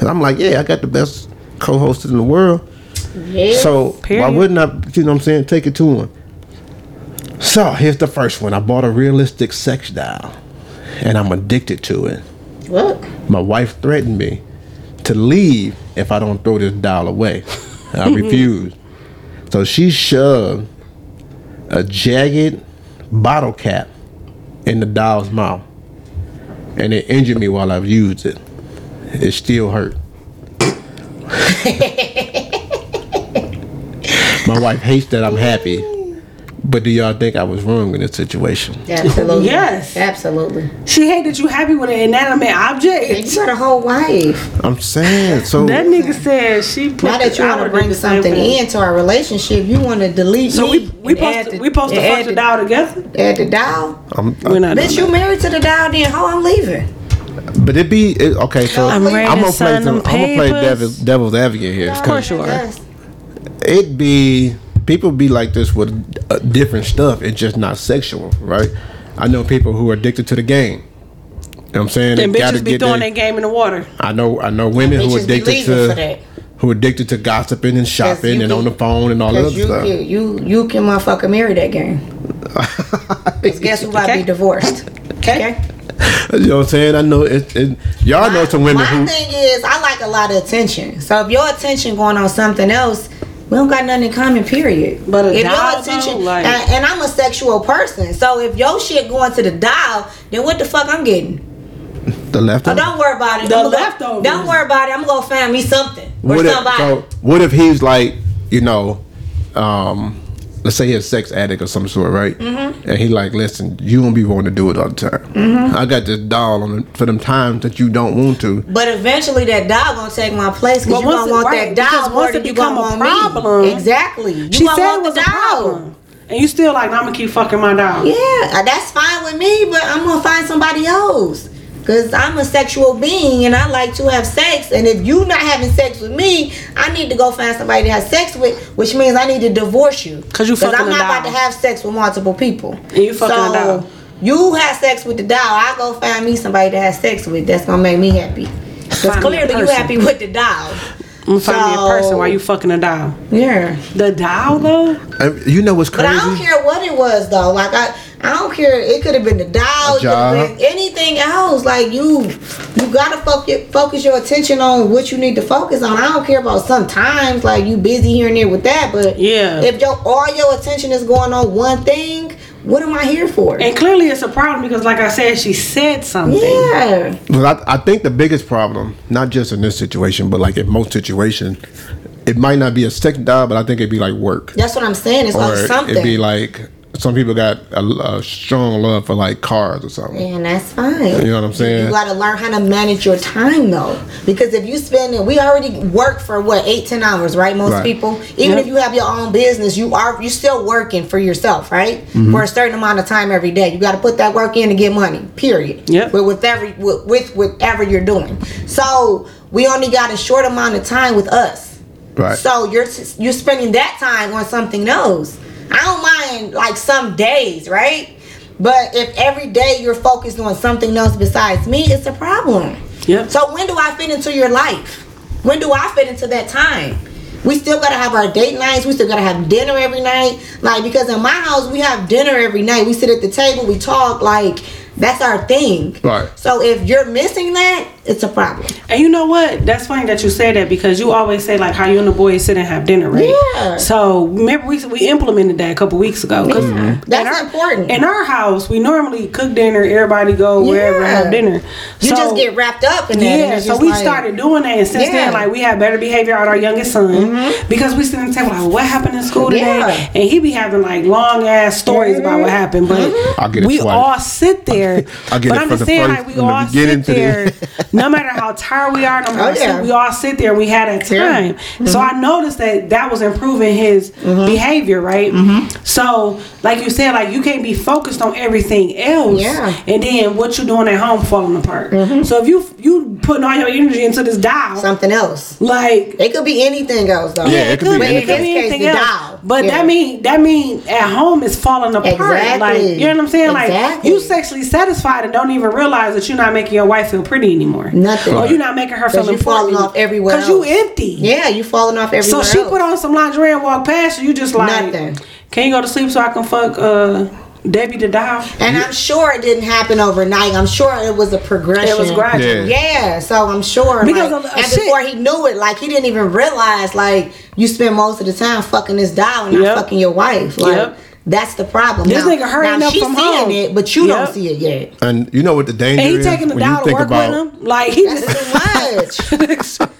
And I'm like, yeah, I got the best co-host in the world. Yeah. So Period. why wouldn't I? You know what I'm saying? Take it to him. So here's the first one. I bought a realistic sex doll, and I'm addicted to it. what? My wife threatened me to leave if I don't throw this doll away. I [laughs] refused. So she shoved a jagged bottle cap in the doll's mouth, and it injured me while I've used it. It still hurt. [laughs] My wife hates that I'm happy, but do y'all think I was wrong in this situation? Absolutely. Yes. Absolutely. she hated you happy with an inanimate You object. got a whole wife. I'm saying so. That nigga said she put Now that you want to bring did the same something into our relationship, you want to delete So me. we we and supposed to, we supposed to and fuck add the doll together. Add the doll. I'm, We're not Bitch, doing you married to the doll, then how I'm leaving? But it be it, okay. So I'm I'm, ready to gonna play. sign Some, I'm gonna play papers. devil's, devil's advocate here. Of course you are. It be people be like this with uh, different stuff. It's just not sexual, right? I know people who are addicted to the game. You know what I'm saying? And gotta bitches be get throwing their- their game in the water. I know. I know women who Bitches addicted to that. who addicted to gossiping and shopping and can- on the phone and all that you, stuff. can, you you can motherfucker marry that game. [laughs] 'Cause guess who about to Okay. be divorced? Okay. You know what I'm saying? I know it. it y'all know some women My who. thing is, I like a lot of attention. So if your attention going on something else, we don't got nothing in common. Period. But a if doll, your attention, though, like- and, and I'm a sexual person, so if your shit going to the dial, then what the fuck I'm getting? The left. Oh, don't worry about it. The I'ma go- leftovers. don't worry about it. I'm gonna go find me something or what if, so what if he's like, you know, um, let's say he's a sex addict or some sort, right? Mm-hmm. And he like, listen, you won't be wanting to do it all the time. Mm-hmm. I got this doll on the, for them times that you don't want to. But eventually that doll gonna take my place because But you once gonna want right, that because doll more once it gonna become a problem, me. Exactly. You She said it was a problem. And you still like, I'm gonna keep fucking my dog. Yeah, that's fine with me, but I'm gonna find somebody else. Cause I'm a sexual being and I like to have sex. And if you're not having sex with me, I need to go find somebody to have sex with, which means I need to divorce you. Cause you fucking I'm a not about to have sex with multiple people. And you fucking a doll. You have sex with the doll. I go find me somebody to have sex with. That's gonna make me happy. Cause Find clearly you person. happy with the doll. I'm gonna find me a So- person while you fucking a doll. Yeah. The doll though? And you know what's crazy? But I don't care what it was though. Like I, I don't care. It could have been the dial, job. been anything else. Like you, you gotta focus focus your attention on what you need to focus on. I don't care about sometimes like you busy here and there with that, but Yeah. if your all your attention is going on one thing, what am I here for? And clearly it's a problem because, like I said, she said something. yeah, Well, I, I think the biggest problem, not just in this situation, but like in most situations, it might not be a sex job, but I think it'd be like work. that's what I'm saying. It's or on something. it'd be like some people got a, a strong love for like cars or something. And that's fine. You know what I'm saying? You gotta learn how to manage your time though. Because if you spend it, we already work for what, eight, ten hours, right? Most Right. people. Even if you have your own business, you are you still working for yourself, right? Mm-hmm. For a certain amount of time every day. You gotta put that work in to get money. Period. Yeah. But with every with, with whatever you're doing. So we only got a short amount of time with us. Right. So you're you're spending that time on something else. I don't mind like some days, right? But if every day you're focused on something else besides me, it's a problem. Yep. So when do I fit into your life? When do I fit into that time? We still gotta have our date nights. We still gotta have dinner every night. Like because in my house we have dinner every night. We sit at the table, we talk. Like that's our thing. Right. So if you're missing that, it's a problem. And you know what? That's funny that you say that because you always say like how you and the boys sit and have dinner, right? Yeah. So remember we we implemented that a couple weeks ago. Yeah. in That's our- important. In our house, we normally cook dinner. Everybody go wherever Yeah. have dinner. You So- just get wrapped up in that. Yeah, it's so we like- started doing that, and since Yeah. then, like we have better behavior out our youngest son because we sit and tell like, what happened in school today, Mm-hmm. Yeah. and he be having like long ass stories about what happened, but Mm-hmm. I'll get it we all sit there. [laughs] I'll get but it I'm from just the saying, first- like we the all sit the there, [laughs] no matter how tired we are, no [laughs] oh, matter Oh, yeah. we all sit there and we had Yeah. time. So mm-hmm. I noticed that that was improving his Mm-hmm. behavior, right? Mm-hmm. So, like you said, like you can't be focused on everything else, Yeah. and then what you're doing at home falling apart. Mm-hmm. So if you you putting all your energy into this dial, something else. like It could be anything else though. Yeah, it could be anything. case, the dial. But Yeah. that mean that mean at home is falling apart. Exactly. Like you know what I'm saying? Like you sexually satisfied and don't even realize that you're not making your wife feel pretty anymore. Nothing. Or you're not making her feel you falling important off everywhere Because you else. empty. Yeah, you falling off everywhere. So she else. put on some lingerie and walk past you. You just like, Nothing. can you go to sleep so I can fuck uh, Debbie the doll? And I'm sure it didn't happen overnight. I'm sure it was a progression. It was gradual. Yeah. Yeah, so I'm sure. Because like, of- of and shit. before he knew it, like he didn't even realize, like you spend most of the time fucking this doll and not Yep. fucking your wife. Like Yep. That's the problem. This now, nigga hurrying now up she's from seeing home. it, but you Yep. don't see it yet. And you know what the danger And he is? taking the When doll to work about- with him. Like he just too much. [laughs]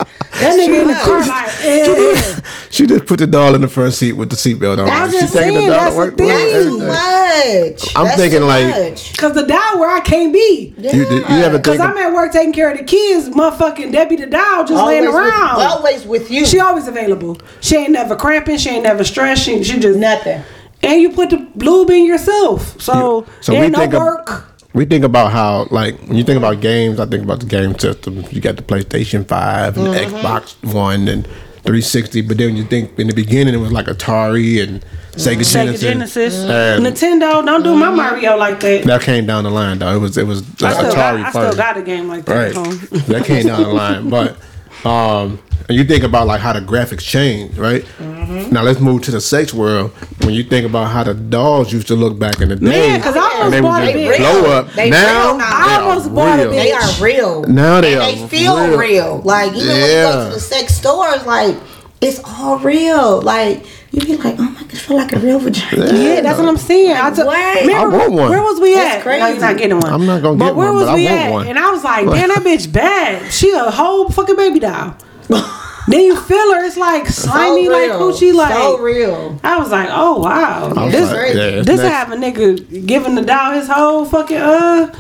that nigga in the car like, eh. [laughs] She just put the doll in the front seat with the seatbelt on. That's She just taking saying, the doll to work. with her. That's too much. I'm That's thinking too like- Cause the doll where I can't be. You, did, you ever Cause? I'm at work taking care of the kids, motherfucking Debbie the doll just laying Always with- around. always with you. She always available. She ain't never cramping. She ain't never stressed. She, she just Nothing. And you put the lube in yourself, so, So ain't we no think of- work. we think about how, like, when you think about games, I think about the game system. You got the PlayStation 5 and Mm-hmm. Xbox One and 360, but then you think in the beginning it was like Atari and Sega, Sega Genesis. Genesis, And Nintendo. Don't do my Mario like that. that came down the line, though. It was it was uh, I still, got, Atari I first. still got a game like that Right. at home. that came down the line. [laughs] But um and you think about like how the graphics change, right? Mm-hmm. Now let's move to the sex world. When you think about how the dolls used to look back in the day, because I and they almost was bought a just bitch. blow up. They now real now. they I are almost bought a real. bitch. They are real. Now they and are they feel real. real. Like even when you go to the sex stores, like it's all real. Like you be like, oh my god, I feel like a real vagina. Yeah, that's what I'm saying. I took. What? Remember, I want one. Where was we That's at? crazy. No, you're not getting one. I'm not gonna but get where one, was but I we want at? one. And I was like, damn, that bitch bad. She a whole fucking baby doll. [laughs] then you feel her. It's like slimy, so like real. coochie, like. so real. I was like, oh wow, this like, yeah, this next- have a nigga giving the doll his whole fucking uh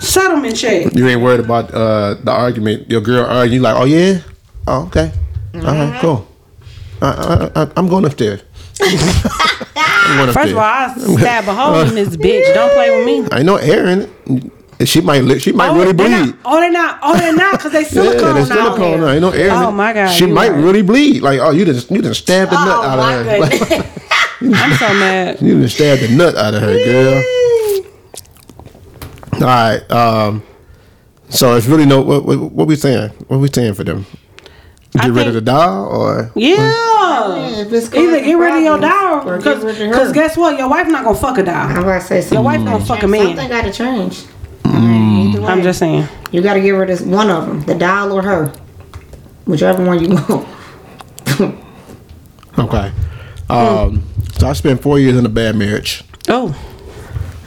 settlement check. You ain't worried about uh, the argument. Your girl argue. You like, oh yeah, oh okay, all Mm-hmm. right, cool. I, I, I, I'm going upstairs. First of all, I stab a hole in this bitch. Don't play with me. I know Aaron. She might li- she might really bleed. Not, oh, they're not. Oh, they're not because they [laughs] silicone. yeah, now. silicone. now. Ain't no air. in Oh my god. She might right. really bleed. Like, oh, you just you just [laughs] stabbed the nut Oh out of her. I'm so mad. you just stabbed the nut out of her, girl. All right. Um. So it's really no. What, what, what we saying? What we saying for them? I Get rid of think- the doll, or Yeah. if it's Either get rid of your doll, or get rid of her. because guess what? Your wife not gonna fuck a doll. I'm about to say Your something. wife gonna fuck a man. Something gotta change. Either way, I'm just saying. You gotta get rid of one of them, the doll or her, whichever one you want. [laughs] okay. Um, so I spent four years in a bad marriage Oh,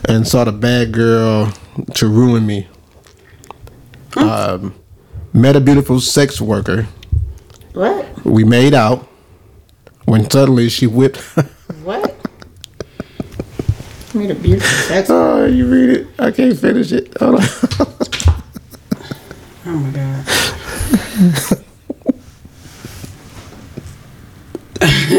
and saw the bad girl to ruin me. Um, met a beautiful sex worker. What? We made out. When suddenly she whipped. [laughs] What? Made a beautiful sex. oh, you read it? I can't finish it. Hold on. oh my god. [laughs]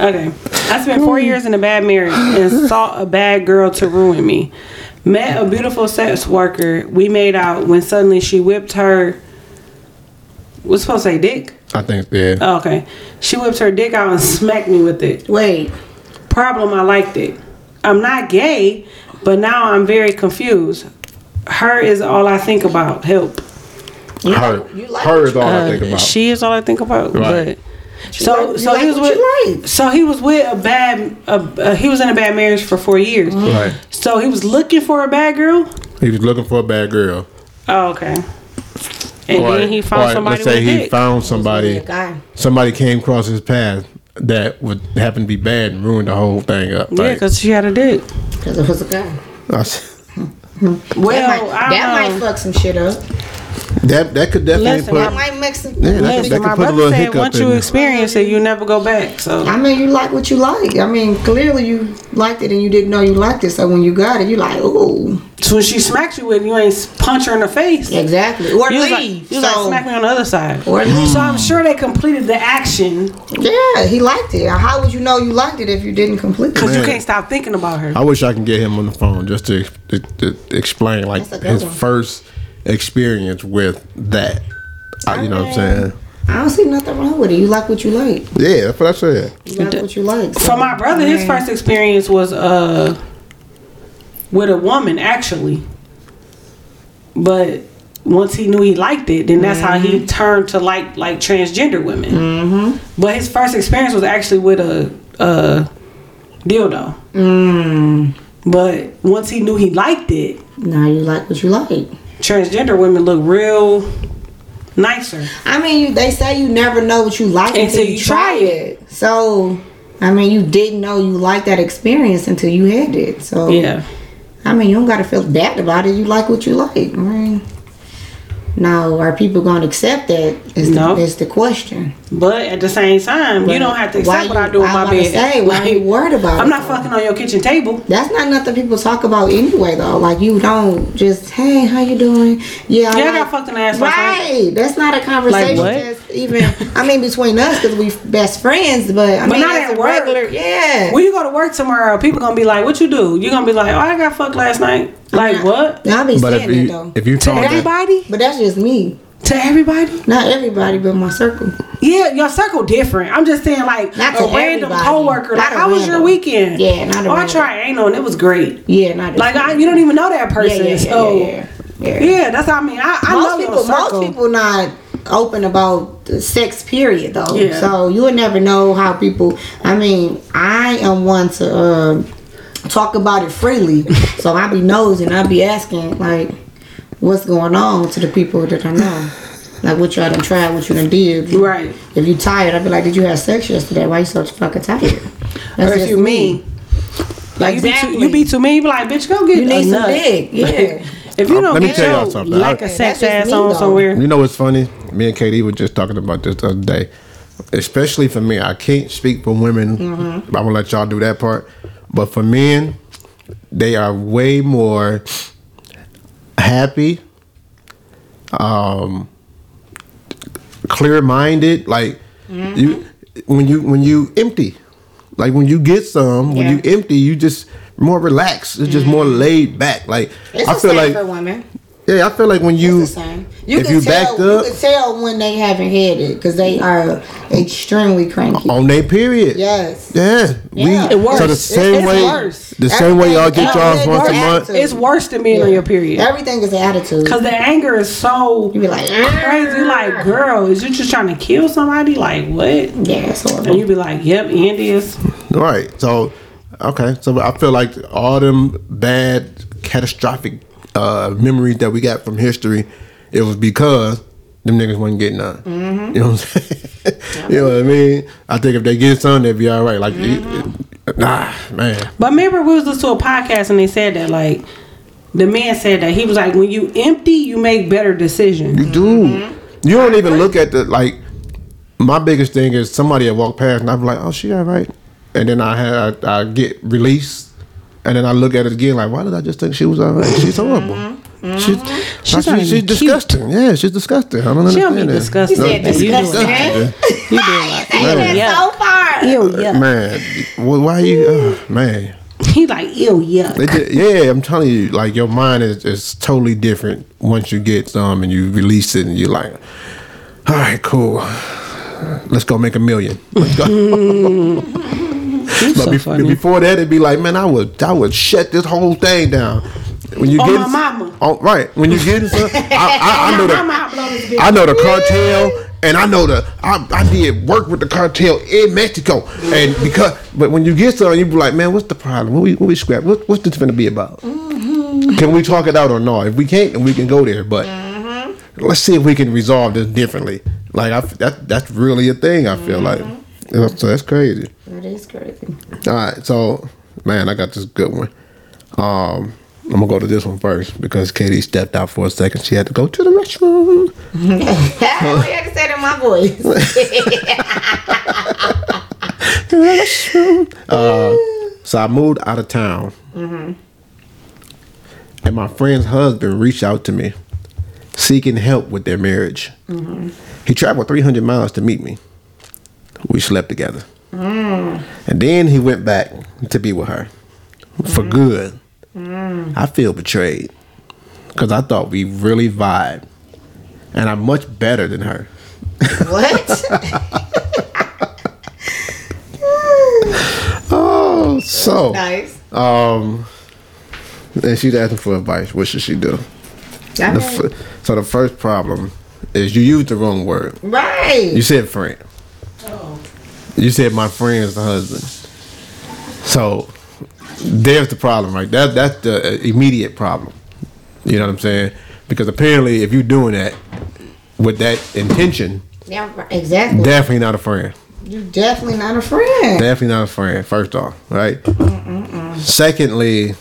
okay, I spent four years in a bad marriage and saw a bad girl to ruin me. Met a beautiful sex worker. We made out when suddenly she whipped her. What's supposed to say dick? I think yeah. Oh, okay. She whipped her dick out and smacked me with it. Wait, Problem, I liked it. I'm not gay, but now I'm very confused. Her is all I think about. Help. her, you like her what is all I Uh, think about. She is all I think about. Right. But so like- so like he was with like. so he was with a bad a, uh, he was in a bad marriage for four years. right. So he was looking for a bad girl. He was looking for a bad girl. Oh, okay. And Or- then he found or somebody Let's say with he dick. found somebody. a guy. Somebody came across his path that would happen to be bad and ruin the whole thing up. yeah, Like, because she had a dick. Because it was a guy. Well, that might, that might fuck some shit up. That that could definitely Listen, put. That might make some. Yeah, that could, Listen, that my could put a brother little said hiccup once you experience it, you never go back. So I mean, you like what you like. I mean, clearly you liked it and you didn't know you liked it. So when you got it, you like, ooh, So when she smacks you with, it, you ain't punch her in the face. exactly. Or You was like, leave. you was like so, smack me on the other side. or leave. So I'm sure they completed the action Yeah, he liked it. How would you know you liked it if you didn't complete it? because you can't stop thinking about her. I wish I can get him on the phone just to, to, to explain like That's a good his one. first experience with that. I, you know what I'm saying? I don't see nothing wrong with it. You like what you like. Yeah, that's what I said. You like what you like. So, For my brother, his first experience was uh with a woman actually, but once he knew he liked it, then that's how he turned to like like transgender women. Mm-hmm. But his first experience was actually with a a dildo. Mm, But once he knew he liked it, now you like what you like. Transgender women look real nicer. I mean, you, they say you never know what you like until, you, try it. So, I mean, you didn't know you liked that experience until you had it. So, Yeah. I mean, you don't gotta feel bad about it. You like what you like. I mean, now are people gonna accept that? Is No. the, is the question. But at the same time, you don't have to accept what I you- do with I my bed. say, why you worried about I'm not though? fucking on your kitchen table. That's not nothing people talk about anyway, though. Like you don't just, hey, how you doing? Yeah, I Yeah, I like- got fucked ass. Right, that's not a conversation. what? That's even, I mean, between us because we best friends, but I But mean, not at work. regular, yeah. When you go to work tomorrow, people gonna be like, "What you do?" You gonna be like, "Oh, I got fucked last night." Like what? I'll be But saying if that you though. if you To found that, everybody? but that's just me. To everybody? Not everybody, but my circle. Yeah, your circle different. I'm just saying, like Not a random everybody. coworker. Like, Not a how was your weekend? Yeah, not a Oh, I random. tried anal and it was great. Yeah, not Like I, you don't even know that person. yeah, yeah, so yeah, yeah. yeah, that's how I mean. I, I most know people, your circle. most people not open about the sex period though. Yeah. So you would never know how people. I mean, I am one to uh, talk about it freely. [laughs] so I be nosing and I be asking like, what's going on to the people that I know. Like what y'all done tried, what you done did. Right. If you tired, I'd be like, did you have sex yesterday? Why you so fucking tired? That's Or if just you mean, like you be too, Exactly. you be too mean. You be like, bitch, go get You a need some dick, yeah. [laughs] if you don't let me get tell y'all your something. like I- a sex ass me, on somewhere. you know what's funny? Me and Katie were just talking about this the other day. Especially for me, I can't speak for women. Mm-hmm. I'm gonna let y'all do that part. But for men, they are way more happy, um, clear minded. Like Mm-hmm. you, when you when you empty, like when you get some, when you empty, you just more relaxed. It's just more laid back. Like It's I the feel same like for women. yeah, I feel like when you It's the same. You if can you tell, backed you can tell when they haven't had it because they are extremely cranky. on their period. Yes. Yeah, Yeah. we It works. so the same it's way, worse. the same way y'all get Everything- y'all's once a month. It's worse than being on your period. Everything is an attitude. Cause the anger is so You be like, crazy. Like, girl, is you just trying to kill somebody? Like, what? yeah, it's And horrible. you be like, yep, and is. Right. So, okay. So I feel like all them bad, catastrophic uh, memories that we got from history, it was because them niggas wasn't getting none. Mm-hmm. You know what I'm saying? [laughs] you know what I mean? I think if they get some, they'd be all right. Like, it- Mm-hmm. it- nah, man. But remember, we was listening to a podcast and they said that like the man said that he was like, when you empty, you make better decisions. You do. You don't even look at the like. My biggest thing is somebody had walked past and I'm like, oh, she all right, and then I had I, I get released, and then I look at it again like, why did I just think she was all right? She's horrible. She's mm-hmm. She's she's, not she's, even cute. disgusting. Yeah, she's disgusting. I don't She don't be disgusting. You said You do disgusting. Eh? [laughs] you do like, ew, Man. That's yuck. so far. Ew, yuck. Uh, man, wh- why you, uh, man? [laughs] He like, ew, yuck. They yeah, I'm telling you, like your mind is, is totally different once you get some and you release it, and you're like, all right, cool. Let's go make a million. [laughs] Let's go. But so bef- funny. before that, it'd be like, man, I would, I would shut this whole thing down. When you On get my mama. oh, right? When you get into, I, I, I [laughs] know the. I know the cartel, and I know the, I, I did work with the cartel in Mexico, and because, but when you get some, you be like, man, what's the problem? What we, what we scrap? What, what's this gonna be about? Mm-hmm. Can we talk it out or not? If we can't, then we can go there. But mm-hmm. let's see if we can resolve this differently. Like I, that, that's really a thing. I feel like. Mm-hmm. Know, so that's crazy. That is crazy. All right, so man, I got this good one. Um, I'm gonna go to this one first because Katie stepped out for a second. She had to go to the restroom. I had to say it in my voice. [laughs] Uh, so I moved out of town, mm-hmm. and my friend's husband reached out to me, seeking help with their marriage. Mm-hmm. He traveled 300 miles to meet me. We slept together, mm. and then he went back to be with her for mm-hmm. good. I feel betrayed because I thought we really vibed, and I'm much better than her. what? [laughs] Oh, so nice. Um, and she's asking for advice. What should she do? The f- so the first problem is you used the wrong word. Right. You said friend. You said my friend's the husband. So there's the problem, right? That that's the uh, immediate problem. You know what I'm saying? Because apparently, if you're doing that with that intention, yeah, exactly. definitely not a friend. You're definitely not a friend. Definitely not a friend. First off, right? Secondly,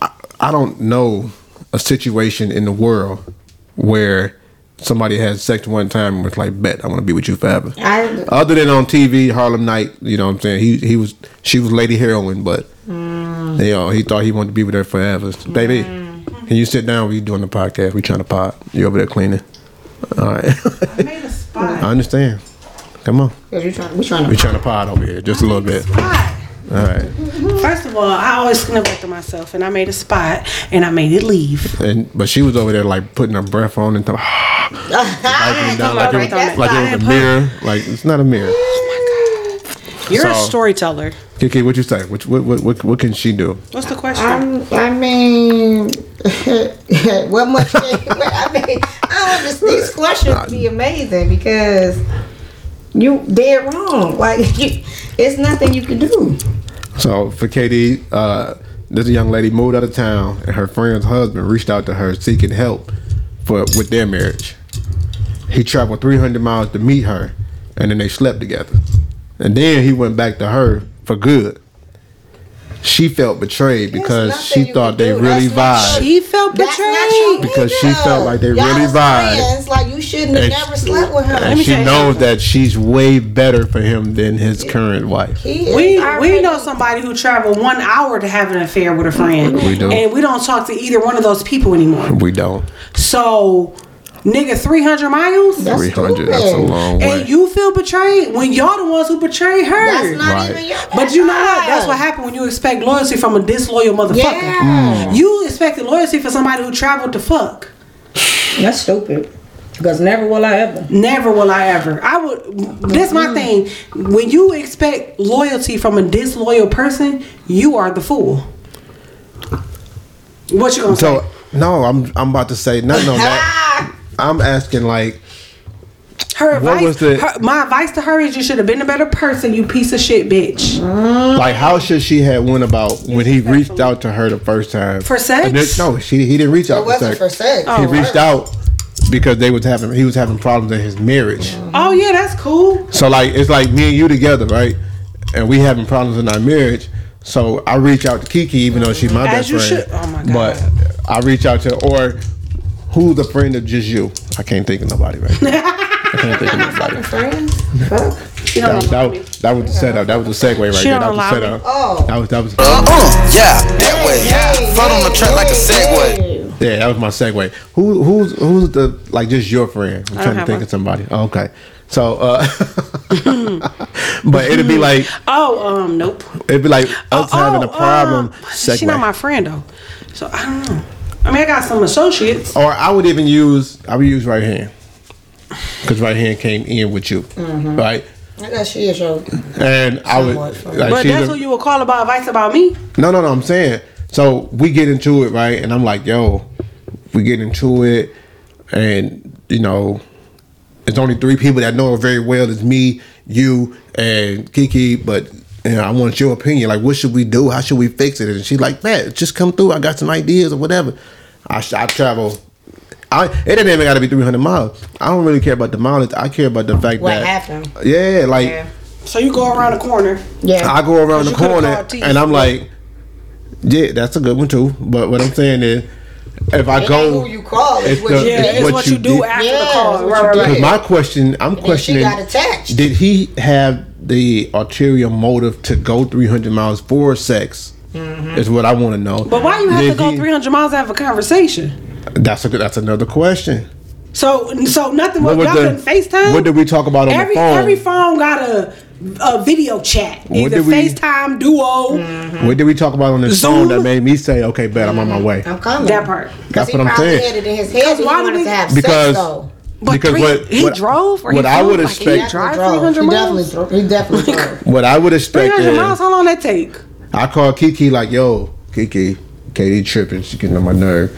I, I don't know a situation in the world where somebody had sex one time and was like, "Bet I want to be with you forever." I, Other than on TV, Harlem Night, you know what I'm saying? He he was she was Lady Heroin, but Mm. you know he thought he wanted to be with her forever. Baby, can you sit down? We doing the podcast. We trying to pod. You over there cleaning? All right. I made a spot. [laughs] I understand. Come on. Cause trying, we trying We to. trying to pod over here just a little bit. All right. First of all, I always after myself, and I made a spot, and I made it leave. And but she was over there like putting her breath on and wiping [laughs] it down like, it, was, like it was a mirror. Like it's not a mirror. You're a storyteller. Kiki, what you say? What what what what, what can she do? What's the question? I'm, I mean, [laughs] what much? I mean, I want this, these questions to be amazing because you dead wrong. Like [laughs] you, it's nothing you can do. So for Katie, uh, this young lady moved out of town, and her friend's husband reached out to her seeking help for with their marriage. He traveled 300 miles to meet her, and then they slept together. And then he went back to her for good. She felt betrayed because she thought they do. really That's vibed. she felt betrayed. Because she felt like they Y'all really was vibe. friends, Like you shouldn't have And never she- slept with her. And she knows something. that she's way better for him than his current wife. We we know somebody who traveled one hour to have an affair with a friend, We do. and we don't talk to either one of those people anymore. We don't. So, nigga, three hundred miles, That's 300, that's a long way. and you feel betrayed when y'all the ones who betrayed her. That's not Right. even your. But you know what? That's what happened when you expect loyalty from a disloyal motherfucker. Yeah, mm. You expected loyalty for somebody who traveled to fuck. that's stupid. Because never will I ever. Never will I ever. I would. This my thing. When you expect loyalty from a disloyal person, you are the fool. What you gonna say? So say? no, I'm I'm about to say nothing on that. [laughs] I'm asking like Her what advice. was the- her, my advice to her is you should have been a better person. You piece of shit, bitch. like how should she have went about when he reached out to her the first time For sex? Then- no, she he didn't reach out It wasn't for sex. He oh. reached out because they was having he was having problems in his marriage. Oh yeah, that's cool. So like it's like me and you together, right? And we having problems in our marriage. So I reach out to Kiki, even though she's my As best you friend. should. Oh my God. But I reach out to or who's a friend of just you? I can't think of nobody right now. [laughs] I can't think of nobody. Friends? Fuck. She don't That, allow that, me. that was the setup. That was the segue right She there. don't That was the allow me. setup. Oh. That was that was Uh, uh, yeah, that way. Float on the track like a Segway. yeah, that was my segue. Who who's who's the like just your friend? I'm trying to have think one. of somebody. Oh, okay. So uh [laughs] but it'd be like [laughs] Oh um nope. it'd be like us having a problem um, segue. she not my friend though, so I don't know. I mean, I got some associates. Or I would even use I would use right hand because right hand came in with you, Mm-hmm. right? I got she is your. And I would like But that's a- who you would call about advice about me. no no no I'm saying so we get into it right, and I'm like yo, we get into it, and you know, it's only three people that know her very well. It's me, you, and Kiki, but. You know, I want your opinion. Like, what should we do? How should we fix it? And she's like, "Man, just come through. I got some ideas or whatever." I, sh- I travel. I it ain't even got to be three hundred miles. I don't really care about the mileage. I care about the fact What that What happened? Yeah, like Yeah. So you go around the corner. Yeah. I go around the corner and I'm like, yeah, that's a good one too. But what I'm saying is, if I It go, ain't who you call, it's it's what the- you Yeah, it's it's what what, you you, do did. after Yeah, the call. Right, right, right. because my question, I'm And then she questioning, got attached. did he have the ulterior motive to go 300 miles for sex? Mm-hmm. Is what I want to know. But why you have Did to go he- 300 miles to have a conversation? That's a good. That's another question. So, so nothing. What What was y'all the- couldn't FaceTime. what did we talk about on the every, phone? Every phone got a a video chat. What Either did we- FaceTime, Duo, mm-hmm. What did we talk about on the Zoom? phone that made me say, "Okay, bet I'm on my mm-hmm. way"? I'm coming. that part. That's he what I'm probably saying. had it in his head that he why wanted did to have Because- sex though. But Because three, what- he what- drove or what he I flew? would Like, expect- He drive drove. 300 he miles. definitely drove. He definitely drove. What I would expect 300 is, miles. How long that take? I called Kiki like, "Yo, Kiki, Katie tripping. She getting on my nerve."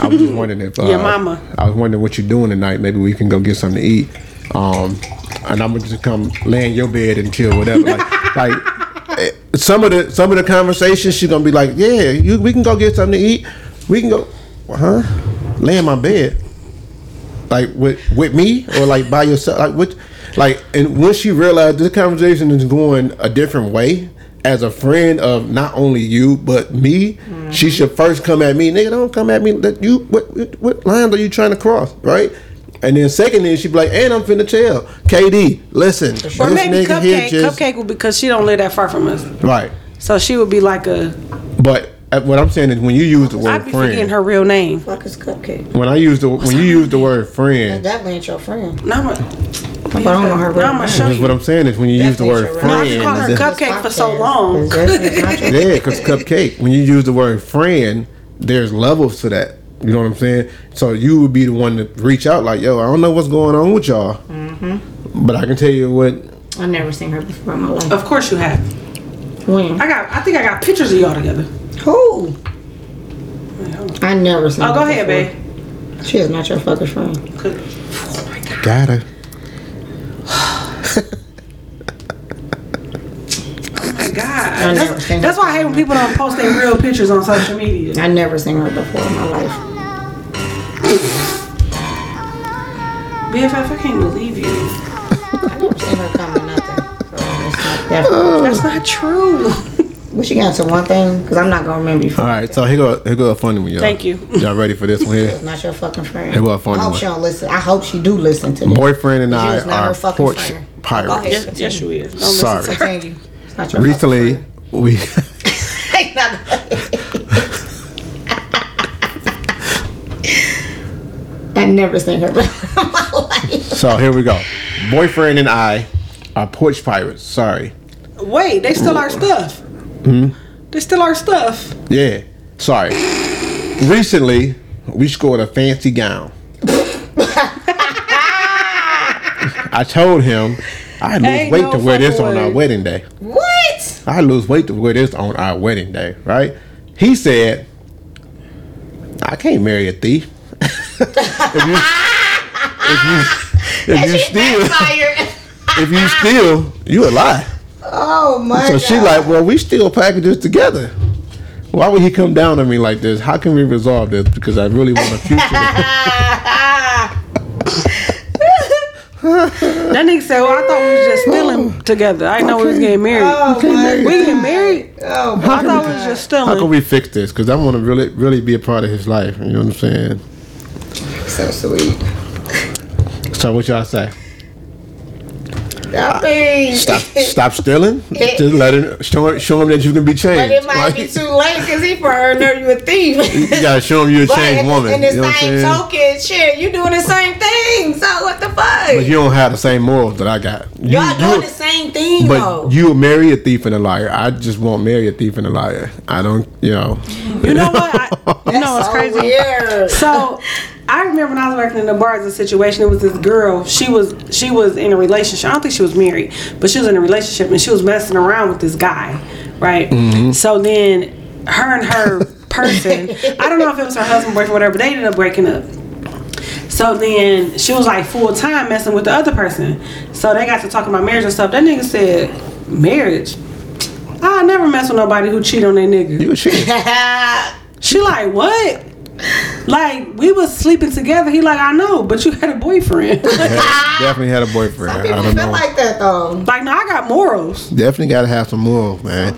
I was just wondering if [laughs] uh, Your mama. I was wondering what you're doing tonight. Maybe we can go get something to eat. Um, and I'm gonna just come lay in your bed and chill, whatever. Like, [laughs] like eh, some of the some of the conversations, she's gonna be like, "Yeah, you, we can go get something to eat. We can go, huh? Lay in my bed." Like with with me or like by yourself like what like and once you realize this conversation is going a different way as a friend of not only you but me she mm-hmm. should first come at me nigga don't come at me that you what what, what lines are you trying to cross right and then secondly she'd be like and I'm finna tell KD listen this Or maybe nigga here Cupcake. just Cupcake because she don't live that far from us. right So she would be like a. but uh, what I'm saying is when you use the word friend, I'd be forgetting friend her real name. Fuck his cupcake. when I use the when you use the word friend definitely ain't your friend. Now I'm a, But I don't know her real I'm gonna name. show what you. I'm saying is when you use the word Definitely No, I friend just call her it's Cupcake for so long. It's definitely not your- [laughs] Yeah, because cupcake. When you use the word friend, there's levels to that. You know what I'm saying? So you would be the one to reach out, like, "Yo, I don't know what's going on with y'all, Mm-hmm. but I can tell you what." I never seen her before in my life. Of course you have. When? I got. I think I got pictures of y'all together. Who? I never seen Oh, her go ahead, before. babe. She is not your fucking friend. Oh my god. Got her. Oh my god. That's, that's why I hate when people don't post their real pictures on social media. I never seen her before in my life. BFF, I can't believe you. I never seen her come to nothing. So it's not that. That's not true. What she got to one thing? Because I'm not gonna remember you. All right, so here go here go a funny one, y'all. Thank you. Y'all ready for this one here? Not your fucking friend. Hey, what a funny I hope one. she don't listen. I hope she do listen to this. Boyfriend and I is not her are fucking porch friend. Pirates. ahead. Yes, yes, you is. Don't Sorry. listen to her. It's not your Recently, we fucking [laughs] I never seen her before [laughs] in my life. so here we go. Boyfriend and I are porch pirates. Sorry. Wait, they still our stuff. Hmm? They still our stuff. Yeah. Sorry. Recently, we scored a fancy gown. I told him I lose Ain't weight no to wear this on our wedding day. What? I lose weight to wear this on our wedding day, right? He said, I can't marry a thief. if you, if you, if [laughs] you steal, [laughs] if you steal, you a lie. Oh my So god. she like, well, we still packages together. Why would he come down on me like this? How can we resolve this? Because I really want a future. [laughs] That nigga said, well, I thought we was just stealing together. I didn't know we was getting married. oh my we getting married? Oh I thought we was just stealing. Oh, oh, How can we fix this? Because I want to really, really be a part of his life. You know what I'm saying? so sweet. So what y'all say? I mean, Stop, [laughs] stop stealing. Just let him show, him- show him that you can be changed. but it might Like, be too late because he probably know you a thief. [laughs] you gotta show him you're a changed in, woman. in the you know same saying? token, shit, you doing the same thing. So what the fuck? But you don't have the same morals that I got. You, Y'all doing the same thing though. but you marry a thief and a liar. I just won't marry a thief and a liar. I don't, you know. You know what? [laughs] I, you know what's so crazy? Weird. So I remember when I was working in the bars, a situation. It was this girl. She was she was in a relationship. I don't think she was married, but she was in a relationship and she was messing around with this guy, right? Mm-hmm. So then her and her [laughs] person. I don't know if it was her husband, boyfriend, whatever. But they ended up breaking up. So then she was like full time messing with the other person. So they got to talking about marriage and stuff. That nigga said, "Marriage." I never mess with nobody who cheat on their nigga. You shit. [laughs] She like, what? Like, we was sleeping together. He like, I know, but you had a boyfriend. [laughs] Definitely had a boyfriend. I People don't feel know. like that though. like, no, I got morals. Definitely got to have some morals, man.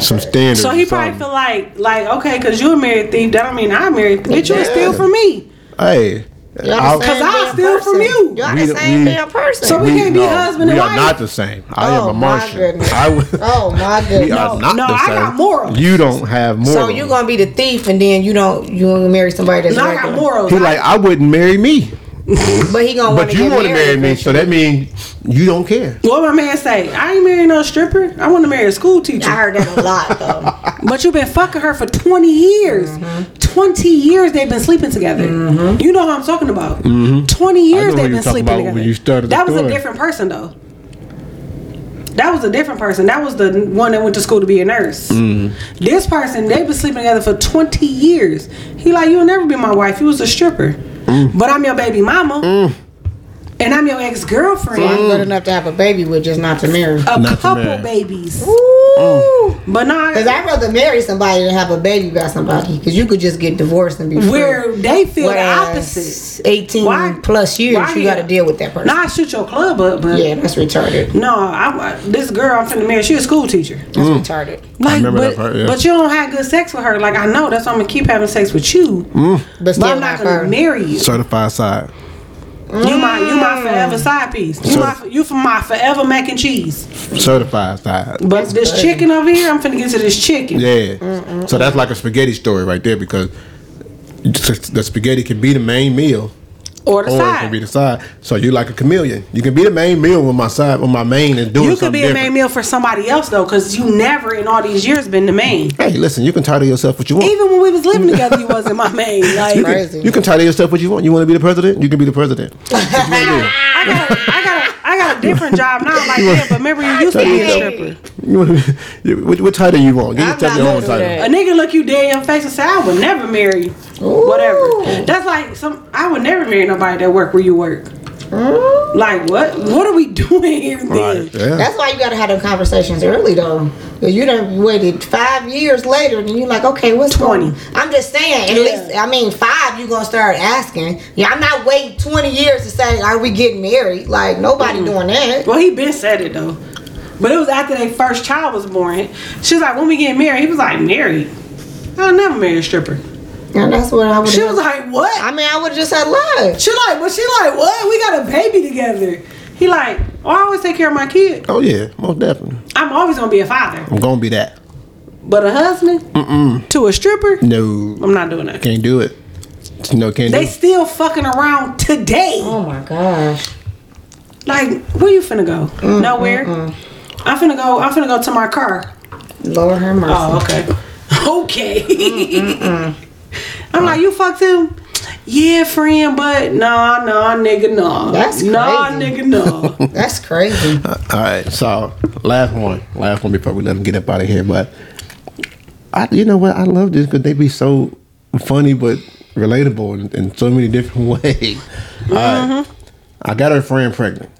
Some standards. So he probably something. feel like, like, okay, because you a married thief, that don't mean I married thief. Bitch, you would steal from me. Hey. Y'all I'll- the same Cause I damn steal person. from you. Y'all We the the- same we- damn person. So we can't be husband and we are not the same. I am Oh, a my Martian. goodness. I would. [laughs] oh my [laughs] We goodness. are not no, the I same. got morals. You don't have morals. So you gonna be the thief and then you don't you gonna marry somebody that's No, I got regular. morals. He like I wouldn't marry me, But he gonna want but to you want to marry me, so that means you don't care. what my man say? I ain't marrying no stripper. I want to marry a school teacher. I heard that a lot though. [laughs] But you've been fucking her for 20 years. Mm-hmm. 20 years they've been sleeping together. You know what I'm talking about. 20 years Mm-hmm. know they've been sleeping about together. when you started the that was a different person though. That was a different person. That was the one that went to school to be a nurse. Mm-hmm. This person, they've been sleeping together for 20 years. He like, you'll never be my wife. You was a stripper. Mm. But I'm your baby mama. And I'm your ex-girlfriend. I'm good enough to have a baby with, just not to marry. a Not couple marry. babies. Ooh. But not Cause I'd rather marry somebody than have a baby by somebody. Cause you could just get divorced and be free. where they feel the Whereas opposite. 18 Why- plus years, why you you- got to deal with that person. Nah, I shoot your club up, but yeah, that's retarded. no, I, this girl I'm finna marry, she a school teacher. That's mm. retarded. Like, remember but, that part, yeah. but you don't have good sex with her. Like I know, that's why I'm gonna keep having sex with you. Mm. But But still I'm not not gonna her. marry you. Certified side. You my you my mm. forever side piece. You So- my you for my forever mac and cheese. Certified side. But this chicken over here, I'm finna get to this chicken. Yeah. So that's like a spaghetti story right there because the spaghetti can be the main meal Or the or it side. can be the side. So you like a chameleon. You can be the main meal when my side when my main is doing you could something be a main meal for somebody else though, because you never in all these years been the main. Hey, listen, you can title yourself what you want. Even when we was living [laughs] together, you wasn't my main. [laughs] Like you, can, Crazy. you can title yourself what you want. You want to be the president? You can be the president. What you wanna? I got, a, I got, a, I got a different job now. Like yeah, but remember you used to be a stripper. You what, what title you want? You I'm not your own title. that. A nigga look you dead in your face and say, "I would never marry." you." Whatever. That's like some. I would never marry nobody that work where you work. Like what? What are we [laughs] doing here? Then? Right. Yeah. That's why you gotta have them conversations early though. Cause you done waited five years later and you're like, okay, what's 20. going I'm just saying, at Yeah. least I mean five you gonna start asking. Yeah, I'm not waiting twenty years to say, are we getting married? Like nobody doing that. Well, he been said it though. But it was after their first child was born. She was like, "When we get married?" He was like, "Married? I'll never marry a stripper." And that's what I would She was like, "What?" I mean I would just have lied. She like, but she like, "What? We got a baby together." He like, "Oh, I always take care of my kid. Oh yeah, most definitely. I'm always gonna be a father, I'm gonna be that. but a husband Mm-mm. to a stripper, No, I'm not doing that." can't do it. No, can't They do still fucking around today. Oh my gosh. Like, where you finna go? Mm, Nowhere. Mm, mm. I'm finna go. I'm finna go to my car. Lord her mercy. Oh, okay. [laughs] Okay. I'm like, you fucked him. yeah, friend, but nah, nah, nigga, nah. That's Nah, nigga, nah. [laughs] That's crazy. Uh, all right, so last one, last one before we let them get up out of here. But I, you know what? I love this because they be so funny but relatable in, in so many different [laughs] ways. All right. Mm-hmm. I got her friend pregnant.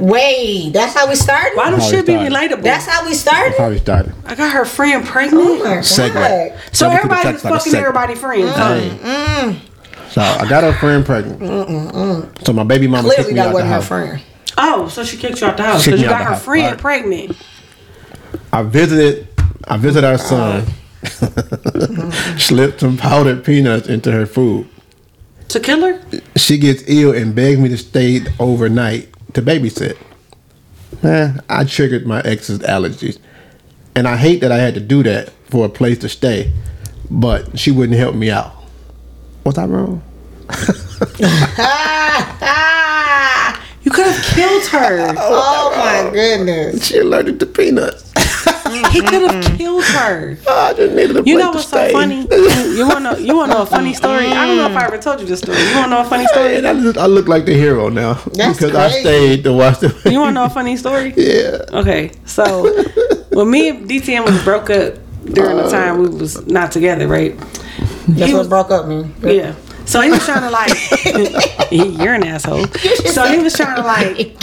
Wait, that's how we started. Why don't How shit be relatable? That's how we started. That's how we started. I got her friend pregnant. Oh my Segue. god. so Jump into the everybody's text like fucking segue. everybody friends. Mm, hey. Mm. So I got her friend pregnant. Mm, so my baby mama kicked Clearly, me out the her house. friend. Oh, so she kicked you out the house because you got her house. friend Alright. pregnant. I visited. I visited our oh son. [laughs] Slipped some powdered peanuts into her food. To kill her? She gets ill and begs me to stay overnight to babysit. Man, I triggered my ex's allergies. And I hate that I had to do that for a place to stay, but she wouldn't help me out. Was I wrong? [laughs] You could have killed her. [laughs] Oh, oh my goodness. She allergic to peanuts. [laughs] he could have killed her. Oh, I just needed a You know to what's so funny? [laughs] You wanna know? You wanna know a funny story? I don't know if I ever told you this story. You wanna know a funny story? And I, just, I look like the hero now That's [laughs] because I crazy. stayed to watch the. You wanna know a funny story? Yeah. Okay, so when me and DTM was broke up during the time we was not together, right? That's He what was- broke up me. Yeah. So he was trying to like, you're an asshole. So he was trying to like,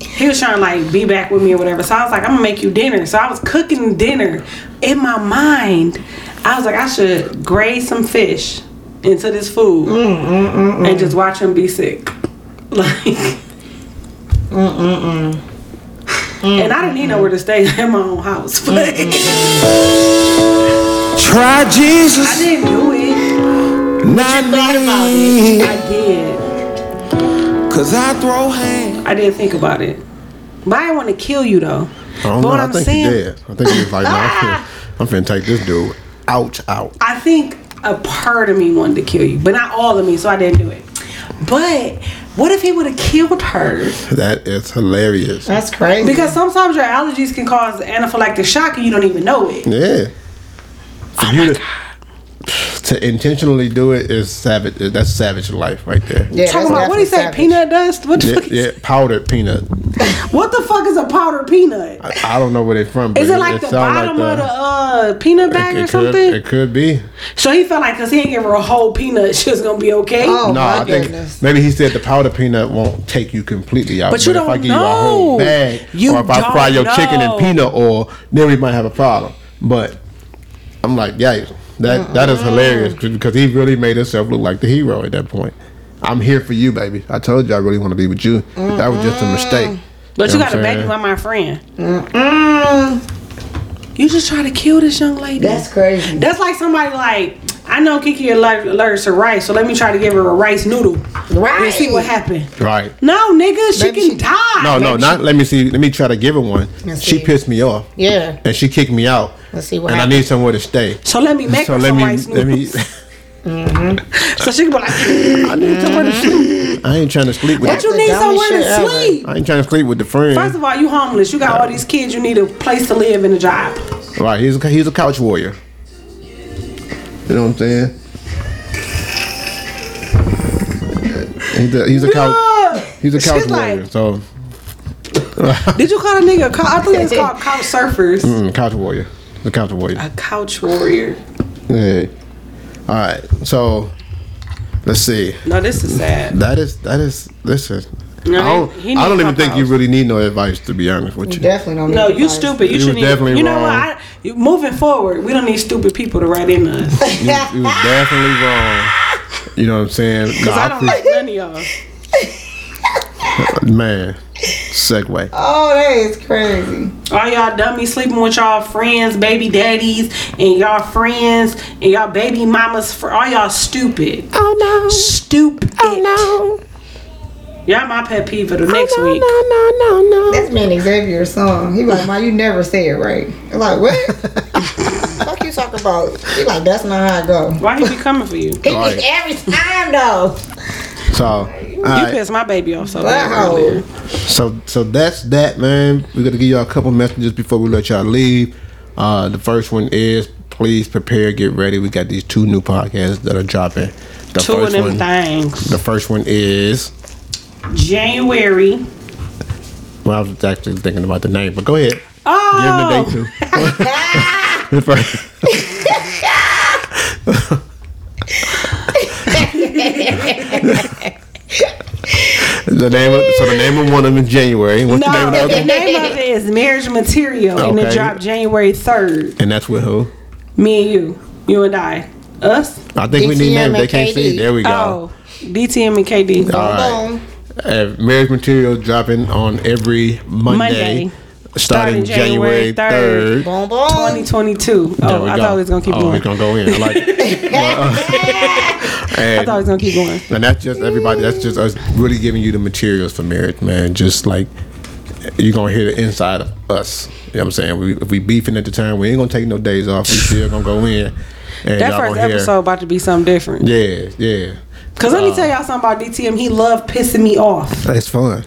he was trying to like be back with me or whatever. So I was like, I'm gonna make you dinner. So I was cooking dinner. In my mind, I was like, I should grade some fish into this food mm, mm, mm, and just watch him be sick. [laughs] Like, and I didn't need nowhere to stay [laughs] in my own house. But [laughs] Try Jesus, I didn't do it. not about me. I did. Cause I throw hands. I didn't think about it. But I didn't want to kill you though. I don't But know. what I I'm think saying, he did. I think he was like, no, I'm finna, [laughs] I'm finna take this dude out, out. I think a part of me wanted to kill you, but not all of me, so I didn't do it. But what if he would have killed her? That is hilarious. That's crazy. Because sometimes your allergies can cause anaphylactic shock and you don't even know it. Yeah. For Oh you to, to intentionally do it is savage. That's savage life right there. yeah, Talking about what he definitely say, peanut dust? What the Yeah, fuck? is- yeah, [laughs] powdered peanut. What the fuck is a powdered peanut? I, I don't know where they're from. But Is it like the sound bottom of the uh, peanut bag it, or it something? Could, it could be. so he felt like because he ain't give her a whole peanut, [laughs] she was gonna be okay. Oh no, my I think maybe he said the powdered peanut won't take you completely out. But you if I don't give you a whole bag, You or if I fry your don't chicken in peanut oil, then we might have a problem. But I'm like, yeah, that that is hilarious because he really made himself look like the hero at that point. I'm here for you, baby. I told you I really want to be with you. That was just a mistake. But You you got a baby saying? by my friend. You just try to kill this young lady. That's crazy. That's like somebody like I know Kiki aller- allergic to rice, so let me try to give her a rice noodle Right. and see what happened. Right. No, nigga, she Maybe can she- die. No, no, not. Let me see. Let me try to give her one. Let's She see. pissed me off, Yeah. and she kicked me out. Let's see what And happens. I need somewhere to stay. So let me make So her let some me rice let me. noodles. [laughs] [laughs] so she can be like, I need mm-hmm. somewhere to sleep. I ain't trying to sleep with. "What The, you the need dumbest somewhere to shit ever. sleep?" I ain't trying to sleep with the friend. First of all, you homeless. You got all these kids. You need a place to live and a job. right. He's a, he's a couch warrior. You know what I'm saying? He's a, he's a couch. He's a couch like- warrior. So, [laughs] Did you call a nigga? a cou- I think it's called couch surfers. mm, couch warrior. The couch warrior. A couch warrior. Yeah. All right. So, let's see. No, this is sad. That is that is listen. No, I don't, he- he I don't even think you really need no advice to be honest with You you. definitely don't. No, need you advice. stupid. You, You shouldn't. was definitely even, you know what? I, you- moving forward, we don't need stupid people to write in us. You, you was definitely wrong. You know what I'm saying? No, Cause I I don't pre- like none of y'all. [laughs] man. Segue. Oh, that is crazy. All y'all dummies sleeping with y'all friends, baby daddies, and y'all friends, and y'all baby mamas. For all y'all stupid. Oh no. Stupid. Oh no. Y'all my pet peeve for the next no, week. No, no, no, no. That's me and Xavier's song. He like, "Ma, you never say it right." I'm like, what? [laughs] Fuck you talk about? He like, that's not how it go. Why he be coming for you? He Right. every time though. So, You right. pissed my baby off so bad Wow. So, so that's that, man. We're gonna give y'all a couple messages before we let y'all leave. Uh, the first one is please prepare, get ready. We got these two new podcasts that are dropping. The Two of them one. things. The first one is. January. Well, I was actually thinking about the name, but go ahead. Oh, Give him the date too. The [laughs] first- the name of so the name of one of them is January. What's the name no, of the the name of it is Marriage Material, and it dropped January third. And that's with who? Me and you, you and I, us. I think we need names. They and can't see. There we go. Oh, DTM and KD. All right. Boom. Uh, marriage material dropping on every Monday, Monday. starting Starting January January third. Boom, boom. 2022. Oh, I go. thought we was gonna keep oh, going. It's gonna go in. I like it. [laughs] I and, thought we was gonna keep going. and that's just everybody. That's just us really giving you the materials for marriage, man. Just like you're gonna hear the inside of us. You know what I'm saying? We, if we beefing at the time, we ain't gonna take no days off. We still gonna go in. And That y'all first gonna hear- episode about to be something different. Yeah, yeah. Cause let me uh, tell y'all something about DTM. He loved pissing me off. It's fun.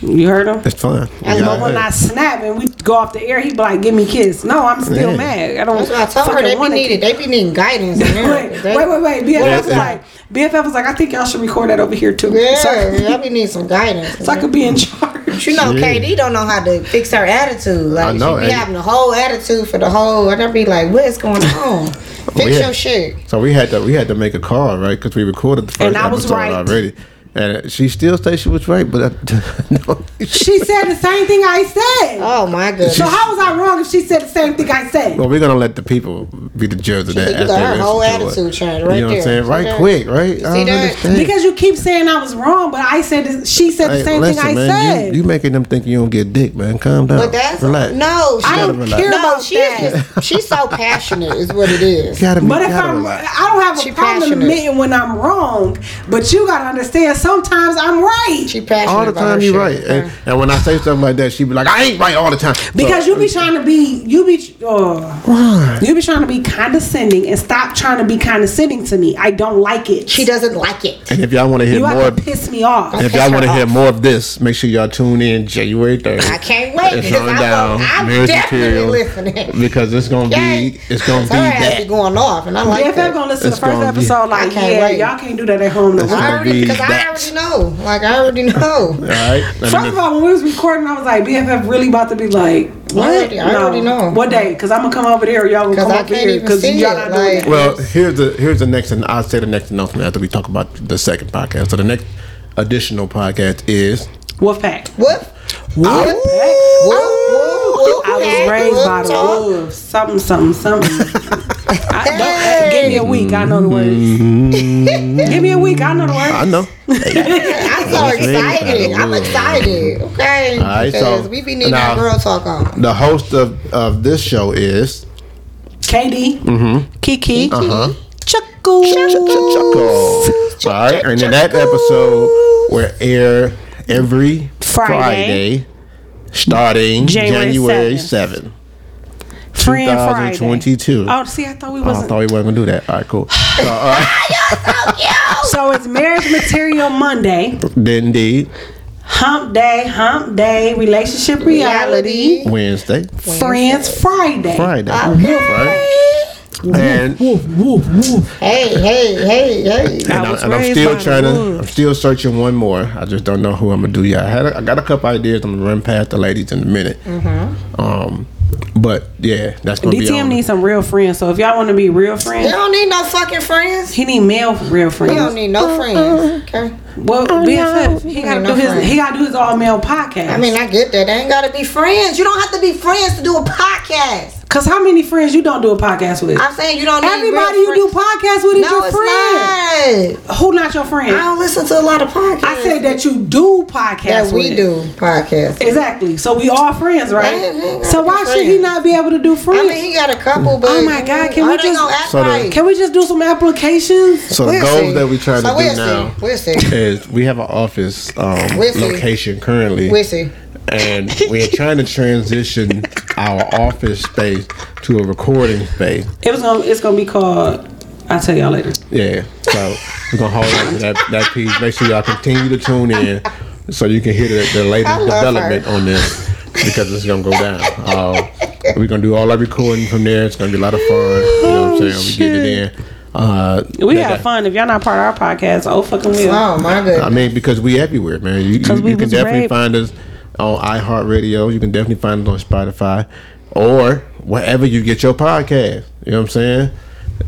You heard him? It's fun. And Yeah, but when. I snap and we go off the air, he be like, "Give me a kiss." No, I'm still Yeah. mad. I don't. That's what I told her. fucking They be wanna needed. They be needing guidance. [laughs] Wait, wait, wait, wait. BFF Yeah. was like, BFF was like, I think y'all should record that over here too. Yeah, So, I- I be need some guidance. so I could be in charge. You know, Yeah. KD don't know how to fix her attitude. Like I know, she be having the whole attitude for the whole, and I be like, "What is going on? Fix yeah. your shit." So we had to we had to make a call, right? Because we recorded the first And I was episode right. already, and she still says she was right, but I, [laughs] no, She said the same thing I said. Oh my goodness! so how was I wrong if she said the same thing I said? well, we're gonna let the people be the judge of that. You got her whole attitude changed right You know what I'm there. saying? See Right that? quick, right? see I don't that? Because you keep saying I was wrong, but I said this, she said the Hey, same listen, thing I man, said. You, you making them think you don't get dick, man. Calm down. But that's relax. no. She, I don't relax. care no, about she's that. just she's so passionate. Is what it is. You gotta be, But if gotta I'm, relax. I don't have a She problem passionate. admitting when I'm wrong. But you gotta understand, sometimes I'm right. She passionate all the time you're right, and, and when I say something like that, she be like, "I ain't right all the time." Because So- you be trying to be, you be, uh, you be trying to be condescending and stop trying to be condescending to me. I don't like it. She doesn't like it. And if y'all want to hear you more, have to piss me off. if y'all want to hear more of this, make sure y'all tune in January third. I can't wait It's because on down. gonna- I'm definitely material. listening. because it's gonna be, it's gonna be Her ass be that. going off, and I'm like BFF that. gonna listen to the first episode I like, can't yeah, y'all can't do that at home no It's more. I gonna already, because I that. Already know. Like I already know. All right. First of all, when we was recording, I was like, BFF really about to be like, what? already- I already know. What day? Because I'm gonna come over there. Y'all gonna 'Cause come I over can't here even because see y'all it, not like- doing that. Well, here's the here's the next, and I'll say the next announcement after we talk about the second podcast. So the next additional podcast is Wolfpack. Whoop. Wolfpack. Whoop. Whoop. I was raised by the wolves. Something, something, something. [laughs] I, don't, give me a week. I know the words. give me a week. I know the words. I know. [laughs] [laughs] I'm so excited. I'm excited. Okay. All right, so we be needing now- our girl talk on. The host of, of this show is KD. Mm-hmm. Kiki. uh-huh. Chuckle. Chuckle. All right, and in that episode will air every Friday. Friday, starting January January 7th. seventh, Friend 2022. Oh, see, I thought we Oh, I wasn't. thought we weren't gonna do that. All right, cool. So, uh, [laughs] So it's marriage material Monday, then indeed hump day, hump day, relationship reality, Wednesday, friends Friday. Friday, right? And Hey, hey, hey, hey. and, I, and i'm still trying to. I'm still searching one more. I just don't know who I'm gonna do yet. I had. A, I got a couple ideas. I'm gonna run past the ladies in a minute. Um, but yeah, that's gonna be DTM needs some real friends. So if y'all want to be real You friends, don't need no fucking friends. he need male real friends You don't need no friends. Okay. Well, BFF, he gotta Ain't do no his. friends. He gotta do his all male podcast. I mean, I get that. They ain't gotta be friends. You don't have to be friends to do a podcast. Cause how many friends you don't do a podcast with? I'm saying you don't need Everybody real you do friends. podcasts with is No, your it's friend. not. Who not your friend? I don't listen to a lot of podcasts. I said that you do podcasts. that we with. do podcasts. Exactly. So we all friends, Yeah, right? yeah, So yeah, why should he not be able to do friends? I mean, he got a couple, but Oh my God, can we just- So the- Can we just do some applications? So the We'll goals see. that we trying so to we'll do now See. We'll see. is we have an office um, We'll see. location currently. We'll see. and we're trying to transition [laughs] our office space to a recording space. It was gonna. It's gonna be called. I'll tell y'all later. Yeah, so we're gonna hold on to that that piece. Make sure y'all continue to tune in so you can hear the, the latest I love development on this because it's gonna go down. Uh, we're gonna do all our recording from there. It's gonna be a lot of fun. You know what I'm saying? We get it in. Uh, We that- had fun. If y'all not part of our podcast, oh fucking will. Oh my goodness. I mean, because we everywhere, man. You, you, 'Cause we you can was definitely raped. find us on iHeartRadio. You can definitely find us on Spotify or wherever you get your podcast. You know what I'm saying?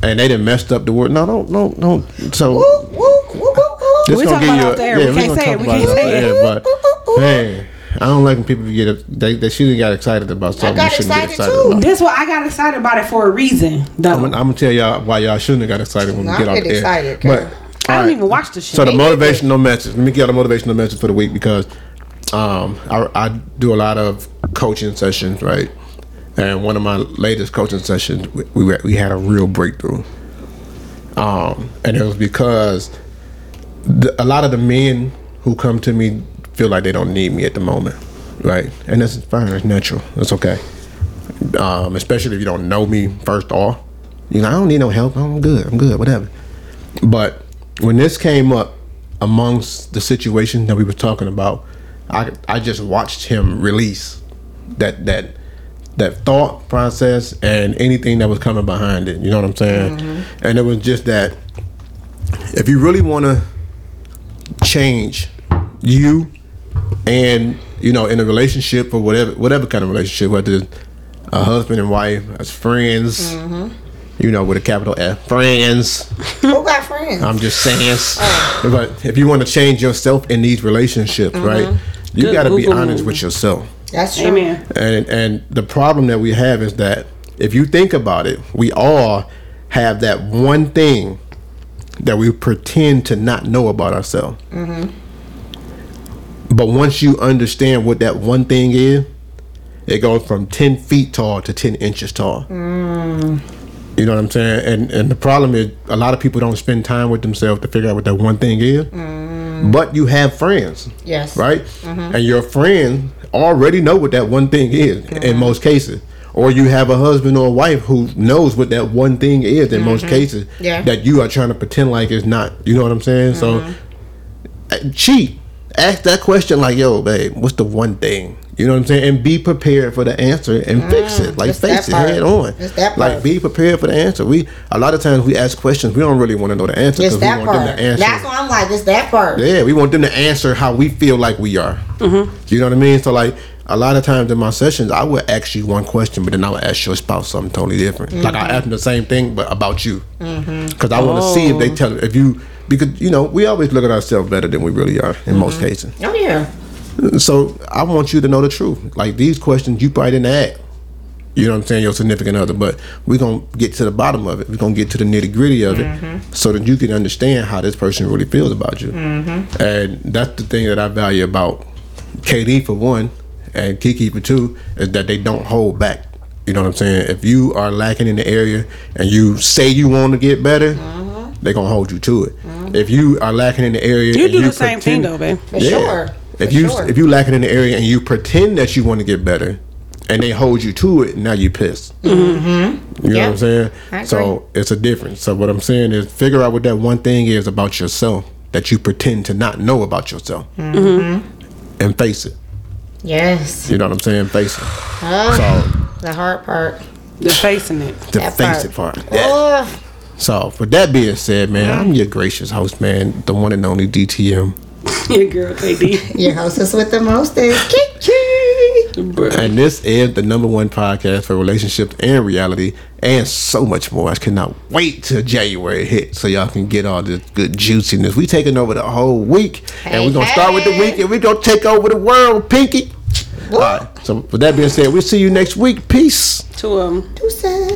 And they done messed up the word. No, don't, don't, don't. So Woo, woo, woo, woo, woo. this We gonna talking give about you. out there. yeah, We we can't gonna say it. We can't say it. Yeah, but man, I don't like when people get. They, they shouldn't got excited about something. I got they shouldn't get excited too. about. This why I got excited about it for a reason. Though I'm, gonna- I'm gonna tell y'all why y'all shouldn't have got excited when we I'm get off getting the air. excited, But girl. I don't alright. even watch the shit. So the motivational message. Let me get out a motivational message for the week because um, I, I do a lot of coaching sessions, right? And one of my latest coaching sessions, we we, we had a real breakthrough. Um, and it was because the, a lot of the men who come to me feel like they don't need me at the moment, right? And that's fine. It's natural. It's okay. Um, especially if you don't know me first off. You know, I don't need no help. I'm good. I'm good. Whatever. But when this came up amongst the situation that we were talking about, I I just watched him release that that that thought process and anything that was coming behind it. You know what I'm saying? Mm-hmm. And it was just that if you really want to change you and you know in a relationship or whatever whatever kind of relationship whether it's a husband and wife as friends mm-hmm. you know with a capital F friends Who got friends? I'm just saying. Oh. But if you want to change yourself in these relationships, mm-hmm. right, you got to be honest with yourself. That's true. Amen. And and the problem that we have is that if you think about it, we all have that one thing that we pretend to not know about ourselves. Mm-hmm. But once you understand what that one thing is, it goes from ten feet tall to ten inches tall. Mm. You know what I'm saying? And and the problem is a lot of people don't spend time with themselves to figure out what that one thing is. Mm. Mm-hmm. But you have friends. Yes. Right? Mm-hmm. And your friends already know what that one thing is in mm-hmm. most cases. Or you have a husband or a wife who knows what that one thing is in most cases Yeah. that you are trying to pretend like it's not. You know what I'm saying? So uh, cheat. Ask that question like, yo, babe, what's the one thing? You know what I'm saying? And be prepared for the answer and mm, fix it. Like face it head on. Like be prepared for the answer. We a lot of times we ask questions, we don't really want to know the answer It's because we that want part. them to answer. That's why I'm like, it's that part. Yeah, we want them to answer how we feel like we are. Mm-hmm. You know what I mean? So like a lot of times in my sessions, I would ask you one question, but then I would ask your spouse something totally different. Like I mm-hmm. ask them the same thing, but about you, mm-hmm. because I want to see if they oh. tell if you because you know we always look at ourselves better than we really are in most cases. Oh yeah. So I want you to know the truth. Like these questions, you probably didn't ask. You know what I'm saying? Your significant other, but we're gonna get to the bottom of it. We're gonna get to the nitty gritty of it, mm-hmm. so that you can understand how this person really feels about you. Mm-hmm. And that's the thing that I value about KD for one, and Kiki for two, is that they don't hold back. You know what I'm saying? If you are lacking in the area and you say you want to get better, mm-hmm. they're gonna hold you to it. If you are lacking in the area, You and do the same thing pretend- though, babe. For sure. If you sure. if you lacking in the area and you pretend that you want to get better, and they hold you to it, now you pissed. Mm-hmm. You know Yeah. what I'm saying? So it's a difference. So what I'm saying is, figure out what that one thing is about yourself that you pretend to not know about yourself, Mm-hmm. and face it. Yes. You know what I'm saying? Face it. Oh, So the hard part. The facing it. the That face part. it part. Yeah. Oh, So for that being said, man, I'm your gracious host, man, the one and only DTM. [laughs] Yeah, girl, KD. your hostess with the most is Kiki. And this is the number one podcast for relationships and reality and so much more. I cannot wait till January hit so y'all can get all this good juiciness. We taking over the whole week. and we're gonna start with the hey. week and we're gonna take over the world, Pinky. All right. So with that being said, we'll see you next week. Peace. Two of them. Who said?